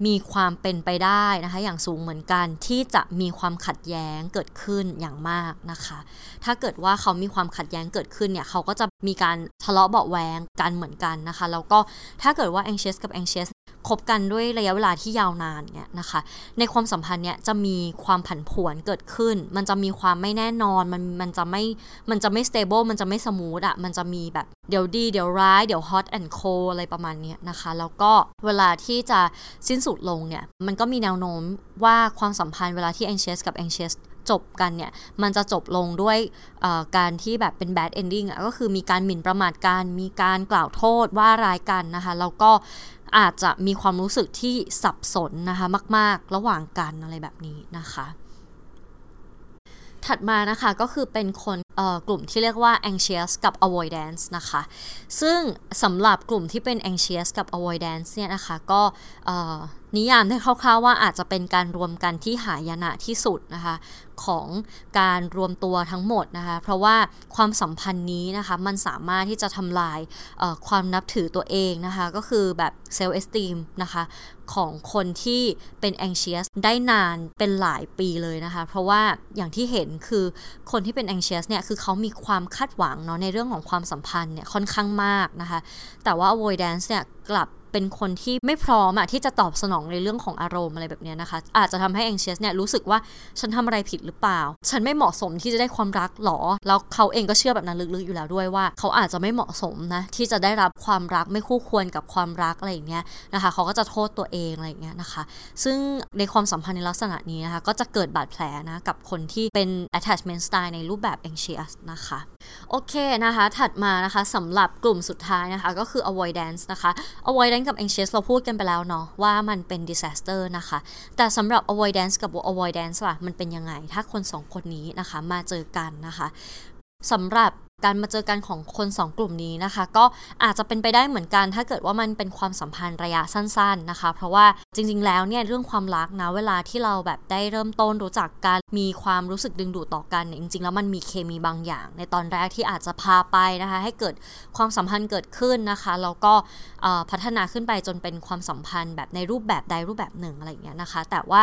มีความเป็นไปได้นะคะอย่างสูงเหมือนกันที่จะมีความขัดแย้งเกิดขึ้นอย่างมากนะคะ ถ้าเกิดว่าเขามีความขัดแย้งเกิดขึ้นเนี่ยเขาก็จะมีการทะเลาะเบาแวงกันเหมือนกันนะคะ แล้วก็ถ้าเกิดว่า anxious กับ anxious คบกันด้วยระยะเวลาที่ยาวนานเนี่ยนะคะ ในความสัมพันธ์เนี่ยจะมีความผันผวนเกิดขึ้น มันจะมีความไม่แน่นอน มันมันจะไม่มันจะไม่ stable มันจะไม่สมูทอะมันจะมีแบบเดี๋ยวดี เดี๋ยวร้าย เดี๋ยว hot and cold อะไรประมาณนี้นะคะ แล้วก็เวลาที่จะสิ้นสุดลงเนี่ย มันก็มีแนวโน้มว่าความสัมพันธ์เวลาที่ anxious กับ anxious จบกันเนี่ย มันจะจบลงด้วยการที่แบบเป็น bad ending อะก็คือมีการหมิ่นประมาทกัน มีการกล่าวโทษว่าร้ายกันนะคะ แล้วก็ อาจจะมีความรู้สึกที่สับสนนะคะมาก ๆ ระหว่างกันอะไรแบบนี้นะคะ ถัดมานะคะก็คือเป็นคนกลุ่มที่เรียกว่า anxious กับ avoidance นะคะ ซึ่งสำหรับกลุ่มที่เป็น anxious กับ avoidance เนี่ยนะคะ ก็ นิยามได้คร่าวๆว่าอาจจะเป็นการรวมกันที่หายนะที่สุดนะคะของการรวมตัวทั้งหมดนะคะเพราะว่าความสัมพันธ์นี้นะคะมันสามารถที่จะทำลายความนับถือตัวเองนะคะก็คือแบบเซลล์เอสติมนะคะของคนที่เป็น anxious ได้นานเป็นหลายปีเลยนะคะ เพราะว่าอย่างที่เห็นคือคนที่เป็น anxious เนี่ยคือเขามีความคาดหวังเนาะในเรื่องของความสัมพันธ์เนี่ยค่อนข้างมากนะคะแต่ว่า avoidance เนี่ยกลับ เป็นคนที่ไม่พร้อมอะที่จะตอบสนองในเรื่องของอารมณ์อะไรแบบนี้นะคะ อาจจะทำให้ anxious เนี่ยรู้สึกว่าฉันทำอะไรผิดหรือเปล่า ฉันไม่เหมาะสมที่จะได้ความรักหรอ แล้วเขาเองก็เชื่อแบบนั้นลึกๆอยู่แล้วด้วยว่า เขาอาจจะไม่เหมาะสมนะที่จะได้รับความรักไม่คู่ควรกับความรักอะไรอย่างเงี้ยนะคะเขาก็จะโทษตัวเองอะไรอย่างเงี้ยนะคะ ซึ่งในความสัมพันธ์ในลักษณะนี้นะคะก็จะเกิดบาดแผลนะกับคนที่เป็น attachment style ในรูปแบบ anxious นะคะโอเคนะคะ ถัดมานะคะสำหรับกลุ่มสุดท้ายนะคะก็คือ avoidance นะคะ avoidance กับ anxious เราพูดกันไปแล้วเนาะว่ามันเป็น disaster นะคะ แต่สำหรับ avoidance กับ avoidance ล่ะมันเป็นยังไง ถ้าคนสองคนนี้นะคะมาเจอกันนะคะสำหรับ การมาเจอกันของคน 2 กลุ่มนี้นะคะ ก็อาจจะเป็นไปได้เหมือนกัน ถ้าเกิดว่ามันเป็นความสัมพันธ์ระยะสั้น ๆนะคะ เพราะว่าจริง ๆ แล้วเนี่ยเรื่องความรักนะเวลาที่เราแบบได้เริ่มต้นรู้จักกันมีความรู้สึกดึงดูดต่อกันเนี่ยจริง ๆ แล้วมันมีเคมีบางอย่าง ในตอนแรกที่อาจจะพาไปนะคะ ให้เกิดความสัมพันธ์เกิดขึ้นนะคะแล้วก็พัฒนาขึ้นไปจนเป็นความสัมพันธ์แบบในรูปแบบใดรูปแบบหนึ่งอะไรอย่างเงี้ยนะคะ แต่ว่า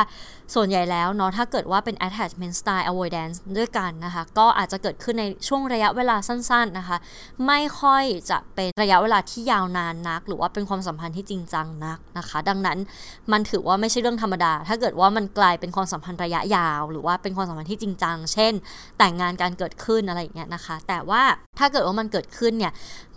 ส่วนใหญ่แล้วเนาะถ้าเกิดว่าเป็น attachment style avoidance ด้วยกันนะคะ ก็อาจจะเกิดขึ้นในช่วงระยะเวลาสั้นๆนะคะ ไม่ค่อยจะเป็นระยะเวลาที่ยาวนานนัก หรือว่าเป็นความสัมพันธ์ที่จริงจังนักนะคะ ดังนั้นมันถือว่าไม่ใช่เรื่องธรรมดา ถ้าเกิดว่ามันกลายเป็นความสัมพันธ์ระยะยาว หรือว่าเป็นความสัมพันธ์ที่จริงจัง เช่น แต่งงานการเกิดขึ้นอะไรอย่างเงี้ยนะคะ แต่ว่าถ้าเกิดว่ามันเกิดขึ้นเนี่ย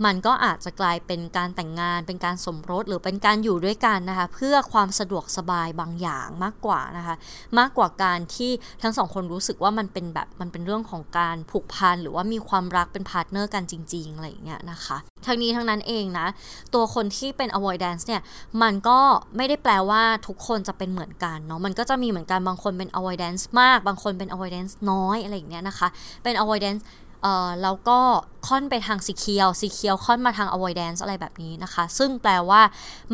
มันก็อาจจะกลายเป็นการแต่งงาน เป็นการสมรส หรือเป็นการอยู่ด้วยกันนะคะ เพื่อความสะดวกสบายบางอย่างมากกว่านะคะ มากกว่าการที่ทั้งสองคนรู้สึกว่ามันเป็นแบบ มันเป็นเรื่องของการผูกพัน หรือว่ามีความรักเป็น partner กันจริงๆ อะไรอย่างเงี้ยนะคะ ทั้งนี้ทั้งนั้นเองนะ ตัวคนที่เป็น avoidance เนี่ย มันก็ไม่ได้แปลว่าทุกคนจะเป็นเหมือนกันเนาะ มันก็จะมีเหมือนกันบางคนเป็น avoidance มาก บางคนเป็น avoidance น้อยอะไรอย่างเงี้ยนะคะ เป็น avoidance เอ่อแล้วก็ค่อนไปทางสีเคียวสีเคียวค่อนมาทาง avoidance อะไรแบบนี้นะคะ ซึ่งแปลว่า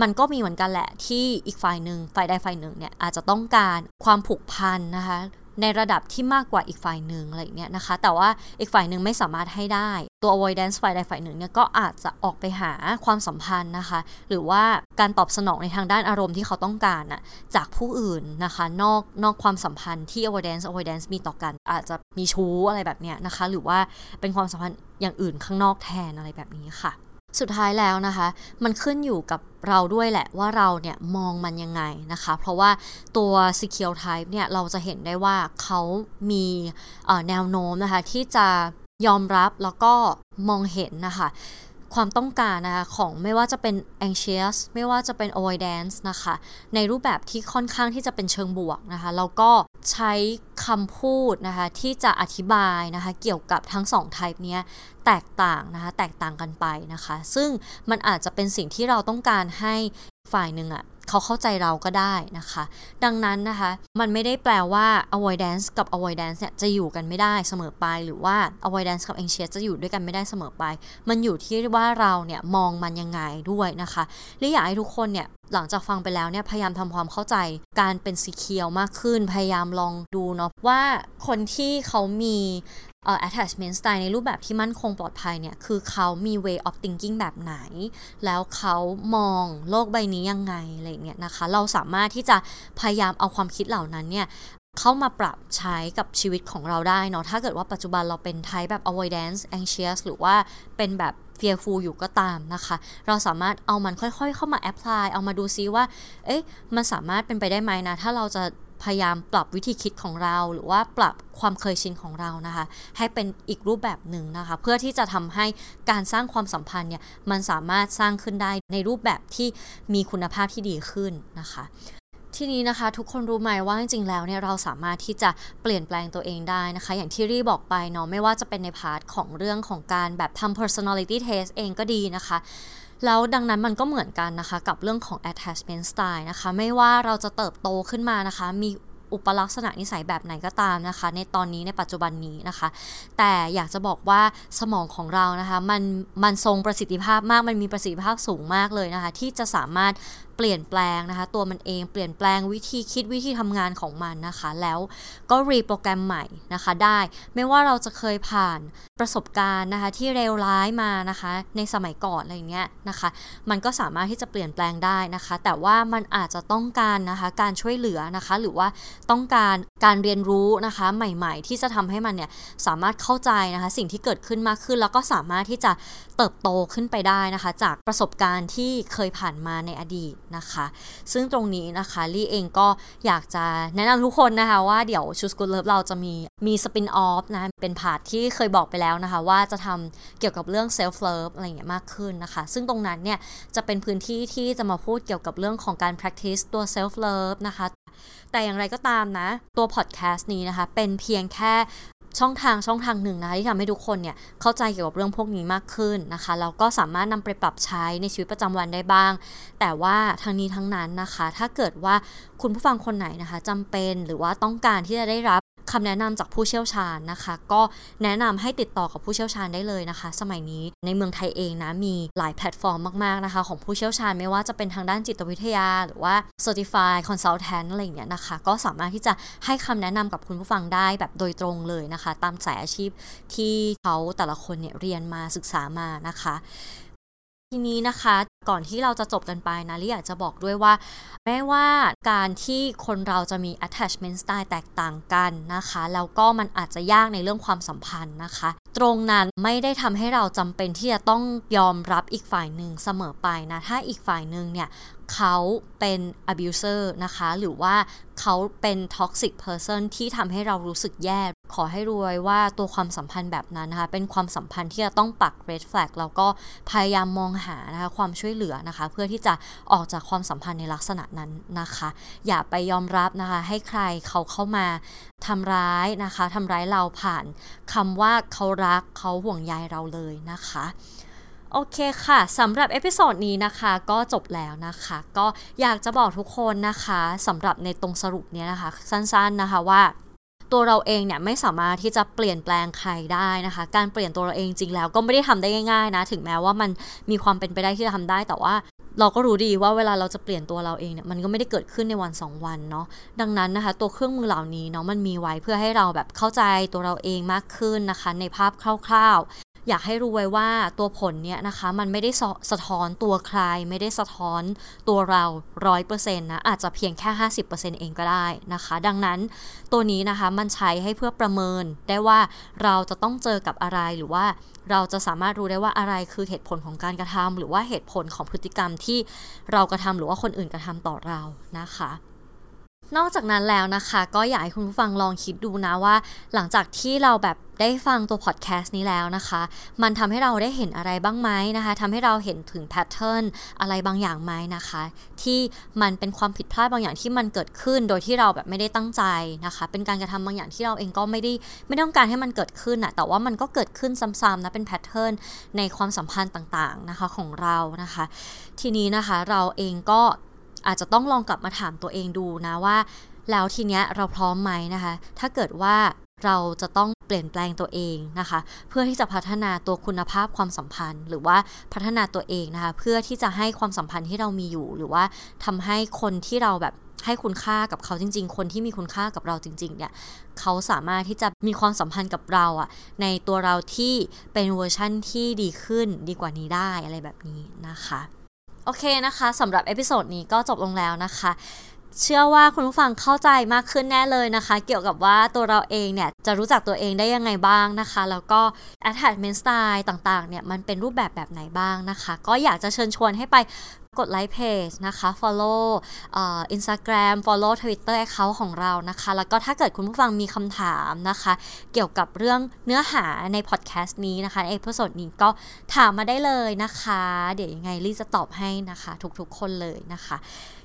มันก็มีเหมือนกันแหละที่อีกฝ่ายหนึ่งฝ่ายใดฝ่ายหนึ่งเนี่ยอาจจะต้องการความผูกพันนะคะ ในระดับที่มากกว่าอีกฝ่ายหนึ่งอะไรเงี้ยนะคะ แต่ว่าอีกฝ่ายหนึ่งไม่สามารถให้ได้ ตัว avoidance ฝ่ายใดฝ่ายหนึ่งเนี่ยก็อาจจะออกไปหาความสัมพันธ์นะคะ หรือว่าการตอบสนองในทางด้านอารมณ์ที่เขาต้องการอะจากผู้อื่นนะคะ นอกนอกความสัมพันธ์ที่ avoidance avoidance มีต่อกัน อาจจะมีชู้อะไรแบบเนี้ยนะคะ หรือว่าเป็นความสัมพันธ์อย่างอื่นข้างนอกแทนอะไรแบบนี้ค่ะ สุดท้ายแล้วนะคะ มันขึ้นอยู่กับเราด้วยแหละว่าเราเนี่ยมองมันยังไงนะคะ เพราะว่าตัว secure type เนี่ยเราจะเห็นได้ว่าเขามีแนวโน้มนะคะที่จะยอมรับแล้วก็มองเห็นนะคะ ความต้องการนะคะของไม่ว่าจะเป็น anxious ไม่ว่าจะเป็น avoidance นะคะ ในรูปแบบที่ค่อนข้างที่จะเป็นเชิงบวกนะคะ แล้วก็ใช้คำพูดนะคะที่จะอธิบายนะคะเกี่ยวกับทั้งสอง type เนี้ยแตกต่างนะคะแตกต่างกันไปนะคะ ซึ่งมันอาจจะเป็นสิ่งที่เราต้องการให้ฝ่ายหนึ่งอะ เขาเข้าใจเราก็ได้นะคะ ดังนั้นนะคะ มันไม่ได้แปลว่า avoidance กับ avoidance เนี่ยจะอยู่กันไม่ได้เสมอไป หรือว่า avoidance กับ anxious จะอยู่ด้วยกันไม่ได้เสมอไป มันอยู่ที่ว่าเราเนี่ยมองมันยังไงด้วยนะคะและอยากให้ทุกคนเนี่ยหลังจากฟังไปแล้วเนี่ยพยายามทำความเข้าใจการเป็นสีเขียวมากขึ้น พยายามลองดูเนาะว่าคนที่เขามี attachment style ในรูปแบบที่มั่นคงปลอดภัยเนี่ย คือเขามี way of thinking แบบไหน แล้วเขามองโลกใบนี้ยังไงอะไรเงี้ยนะคะ เราสามารถที่จะพยายามเอาความคิดเหล่านั้นเนี่ยเข้ามาปรับใช้กับชีวิตของเราได้เนาะ ถ้าเกิดว่าปัจจุบันเราเป็นไทป์แบบ avoidance anxious หรือว่าเป็นแบบ fearful อยู่ก็ตามนะคะ เราสามารถเอามันค่อยๆ เข้ามา apply เอามาดูซิว่า เอ๊ะ มันสามารถเป็นไปได้ไหมนะ ถ้าเราจะ พยายามปรับวิธีคิดของเรา หรือว่าปรับความเคยชินของเรานะคะ ให้เป็นอีกรูปแบบหนึ่งนะคะ เพื่อที่จะทำให้การสร้างความสัมพันธ์เนี่ยมันสามารถสร้างขึ้นได้ในรูปแบบที่มีคุณภาพที่ดีขึ้นนะคะทีนี้นะคะทุกคนรู้ไหมว่าจริงๆแล้วเนี่ยเราสามารถที่จะเปลี่ยนแปลงตัวเองได้นะคะ อย่างที่รีบอกไปเนาะไม่ว่าจะเป็นในพาร์ทของเรื่องของการแบบทำ personality test เองก็ดีนะคะ แล้วดังนั้นมันก็เหมือนกันนะคะ กับเรื่องของ attachment style นะคะ ไม่ว่าเราจะเติบโตขึ้นมานะคะ มีอุปลักษณะนิสัยแบบไหนก็ตามนะคะ ในตอนนี้ในปัจจุบันนี้นะคะ แต่อยากจะบอกว่าสมองของเรานะคะ มันมันทรงประสิทธิภาพมากมันมีประสิทธิภาพสูงมากเลยนะคะ ที่จะสามารถ เปลี่ยนแปลงนะคะ ตัวมันเองเปลี่ยนแปลงวิธีคิดวิธีทำงานของมันนะคะ แล้วก็รีโปรแกรมใหม่นะคะได้ ไม่ว่าเราจะเคยผ่านประสบการณ์นะคะ ที่เลวร้ายมานะคะ ในสมัยก่อนอะไรเงี้ยนะคะ มันก็สามารถที่จะเปลี่ยนแปลงได้นะคะ แต่ว่ามันอาจจะต้องการนะคะการช่วยเหลือนะคะ หรือว่าต้องการการเรียนรู้นะคะใหม่ ๆ ที่จะทำให้มันเนี่ยสามารถเข้าใจนะคะ สิ่งที่เกิดขึ้นมากขึ้น แล้วก็สามารถที่จะเติบโตขึ้นไปได้นะคะ จากประสบการณ์ที่เคยผ่านมาในอดีตนะคะ ซึ่งตรงนี้นะคะลี่เองก็อยากจะแนะนำทุกคนนะคะว่าเดี๋ยวชูสกูลเลิฟเราจะมีมี spin-off นะเป็น part ที่เคยบอกไปแล้วนะคะ ว่าจะทำเกี่ยวกับเรื่อง self love อะไรอย่างเงี้ยมากขึ้นนะคะ ซึ่งตรงนั้นเนี่ยจะเป็นพื้นที่ที่จะมาพูดเกี่ยวกับเรื่องของการ practice ตัว self love นะคะแต่อย่างไรก็ตามนะ ตัว podcast นี้นะคะ เป็นเพียงแค่ ช่องทางช่องทางหนึ่งนะคะที่ทำให้ทุกคนเนี่ยเข้าใจเกี่ยวกับเรื่องพวกนี้มากขึ้นนะคะแล้วก็สามารถนำไปปรับใช้ในชีวิตประจำวันได้บ้าง แต่ว่าทั้งนี้ทั้งนั้นนะคะ ถ้าเกิดว่าคุณผู้ฟังคนไหนนะคะจำเป็นหรือว่าต้องการที่จะได้รับ คำแนะนำจากผู้เชี่ยวชาญนะคะ ก็แนะนำให้ติดต่อกับผู้เชี่ยวชาญได้เลยนะคะ สมัยนี้ในเมืองไทยเองนะมีหลายแพลตฟอร์มมากๆนะคะ ของผู้เชี่ยวชาญไม่ว่าจะเป็นทางด้านจิตวิทยา หรือว่า Certified Consultant อะไรอย่างเงี้ยนะคะ ก็สามารถที่จะให้คำแนะนำกับคุณผู้ฟังได้แบบโดยตรงเลยนะคะ ตามสายอาชีพที่เขาแต่ละคนเนี่ยเรียนมาศึกษามานะคะ ทีนี้นะคะก่อนที่เราจะจบกันไปนะลิอยากจะบอกด้วยว่า แม้ว่าการที่คนเราจะมี attachment style แตกต่างกันนะคะ แล้วก็มันอาจจะยากในเรื่องความสัมพันธ์นะคะ ตรงนั้นไม่ได้ทำให้เราจำเป็นที่จะต้องยอมรับอีกฝ่ายหนึ่งเสมอไปนะ ถ้าอีกฝ่ายหนึ่งเนี่ยเขาเป็น abuser นะคะ หรือว่าเขาเป็น toxic person ที่ทำให้เรารู้สึกแย่ ขอให้รวยว่าตัวความสัมพันธ์แบบนั้นนะคะ เป็นความสัมพันธ์ที่จะต้องปัก red flag แล้วก็พยายามมองหานะคะความช่วยเหลือนะคะ เพื่อที่จะออกจากความสัมพันธ์ในลักษณะนั้นนะคะ อย่าไปยอมรับนะคะ ให้ใครเขาเข้ามาทำร้ายนะคะทำร้ายเราผ่านคำว่าเขารักเขาห่วงใยเราเลยนะคะโอเคค่ะสำหรับ episode นี้นะคะก็จบแล้วนะคะ ก็อยากจะบอกทุกคนนะคะสำหรับในตรงสรุปเนี้ยนะคะ สั้นๆนะคะว่า ตัวเราเองเนี่ยไม่สามารถที่จะเปลี่ยนแปลงใครได้นะคะ การเปลี่ยนตัวเราเองจริงแล้วก็ไม่ได้ทำได้ง่ายๆนะถึงแม้ว่ามันมีความเป็นไปได้ที่จะทำได้แต่ว่าเราก็รู้ดีว่าเวลาเราจะเปลี่ยนตัวเราเองเนี่ยมันก็ไม่ได้เกิดขึ้นในวัน 2 วันเนาะดังนั้นนะคะ ตัวเครื่องมือเหล่านี้เนาะมันมีไว้เพื่อให้เราแบบเข้าใจตัวเราเองมากขึ้นนะคะ ในภาพคร่าว อยากให้รู้ไว้ว่าตัวผลเนี่ยนะคะ มันไม่ได้สสะท้อนตัวใคร ไม่ได้สะท้อนตัวเราร้อยเปอร์เซ็นต์นะ อาจจะเพียงแค่50%เองก็ได้นะคะ ดังนั้นตัวนี้นะคะมันใช้ให้เพื่อประเมินได้ว่าเราจะต้องเจอกับอะไรหรือว่าเราจะสามารถรู้ได้ว่าอะไรคือเหตุผลของการกระทำหรือว่าเหตุผลของพฤติกรรมที่เรากระทำหรือว่าคนอื่นกระทำต่อเรานะคะ นอกจากนั้นแล้วนะคะ ก็อยากให้คุณผู้ฟังลองคิดดูนะว่า หลังจากที่เราแบบได้ฟังตัวพอดแคสต์นี้แล้วนะคะ มันทำให้เราได้เห็นอะไรบ้างไหมนะคะทำให้เราเห็นถึงแพทเทิร์นอะไรบางอย่างไหมนะคะ ที่มันเป็นความผิดพลาดบางอย่างที่มันเกิดขึ้น โดยที่เราแบบไม่ได้ตั้งใจนะคะ เป็นการกระทำบางอย่างที่เราเองก็ไม่ได้ไม่ต้องการให้มันเกิดขึ้นอะแต่ว่ามันก็เกิดขึ้นซ้ำๆนะเป็นแพทเทิร์นในความสัมพันธ์ต่างๆนะคะของเรานะคะ ทีนี้นะคะเราเองก็ อาจจะต้องลองกลับมาถามตัวเองดูนะว่า แล้วทีเนี้ยเราพร้อมไหมนะคะ ถ้าเกิดว่าเราจะต้องเปลี่ยนแปลงตัวเองนะคะ เพื่อที่จะพัฒนาตัวคุณภาพความสัมพันธ์ หรือว่าพัฒนาตัวเองนะคะ เพื่อที่จะให้ความสัมพันธ์ที่เรามีอยู่ หรือว่าทำให้คนที่เราแบบให้คุณค่ากับเขาจริง ๆ คนที่มีคุณค่ากับเราจริง ๆ เนี่ย เขาสามารถที่จะมีความสัมพันธ์กับเราอะในตัวเราที่เป็นเวอร์ชั่นที่ดีขึ้นดีกว่านี้ได้อะไรแบบนี้นะคะ โอเคนะคะสำหรับ episode นี้ก็จบลงแล้วนะคะ เชื่อว่าคุณผู้ฟังเข้าใจมากขึ้นแน่เลยนะคะ เกี่ยวกับว่าตัวเราเองเนี่ย จะรู้จักตัวเองได้ยังไงบ้างนะคะ แล้วก็ attachment style ต่างๆเนี่ยมันเป็นรูปแบบแบบไหนบ้างนะคะ ก็อยากจะเชิญชวนให้ไป กด like page นะคะ follow Instagram follow Twitter account ของเรานะคะ แล้วก็ถ้าเกิดคุณผู้ฟังมีคำถามนะคะ เกี่ยวกับเรื่องเนื้อหาในพอดแคสต์นี้นะคะใน episode นี้ก็ถามมาได้เลยนะคะ เดี๋ยวยังไงลี่จะตอบให้นะคะ ทุกๆคนเลยนะคะ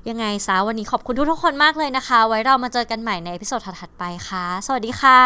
ยังไงซะวันนี้ขอบคุณทุกๆคนมากเลยนะคะ ไว้เรามาเจอกันใหม่ใน episode ถัดๆไปค่ะ สวัสดีค่ะ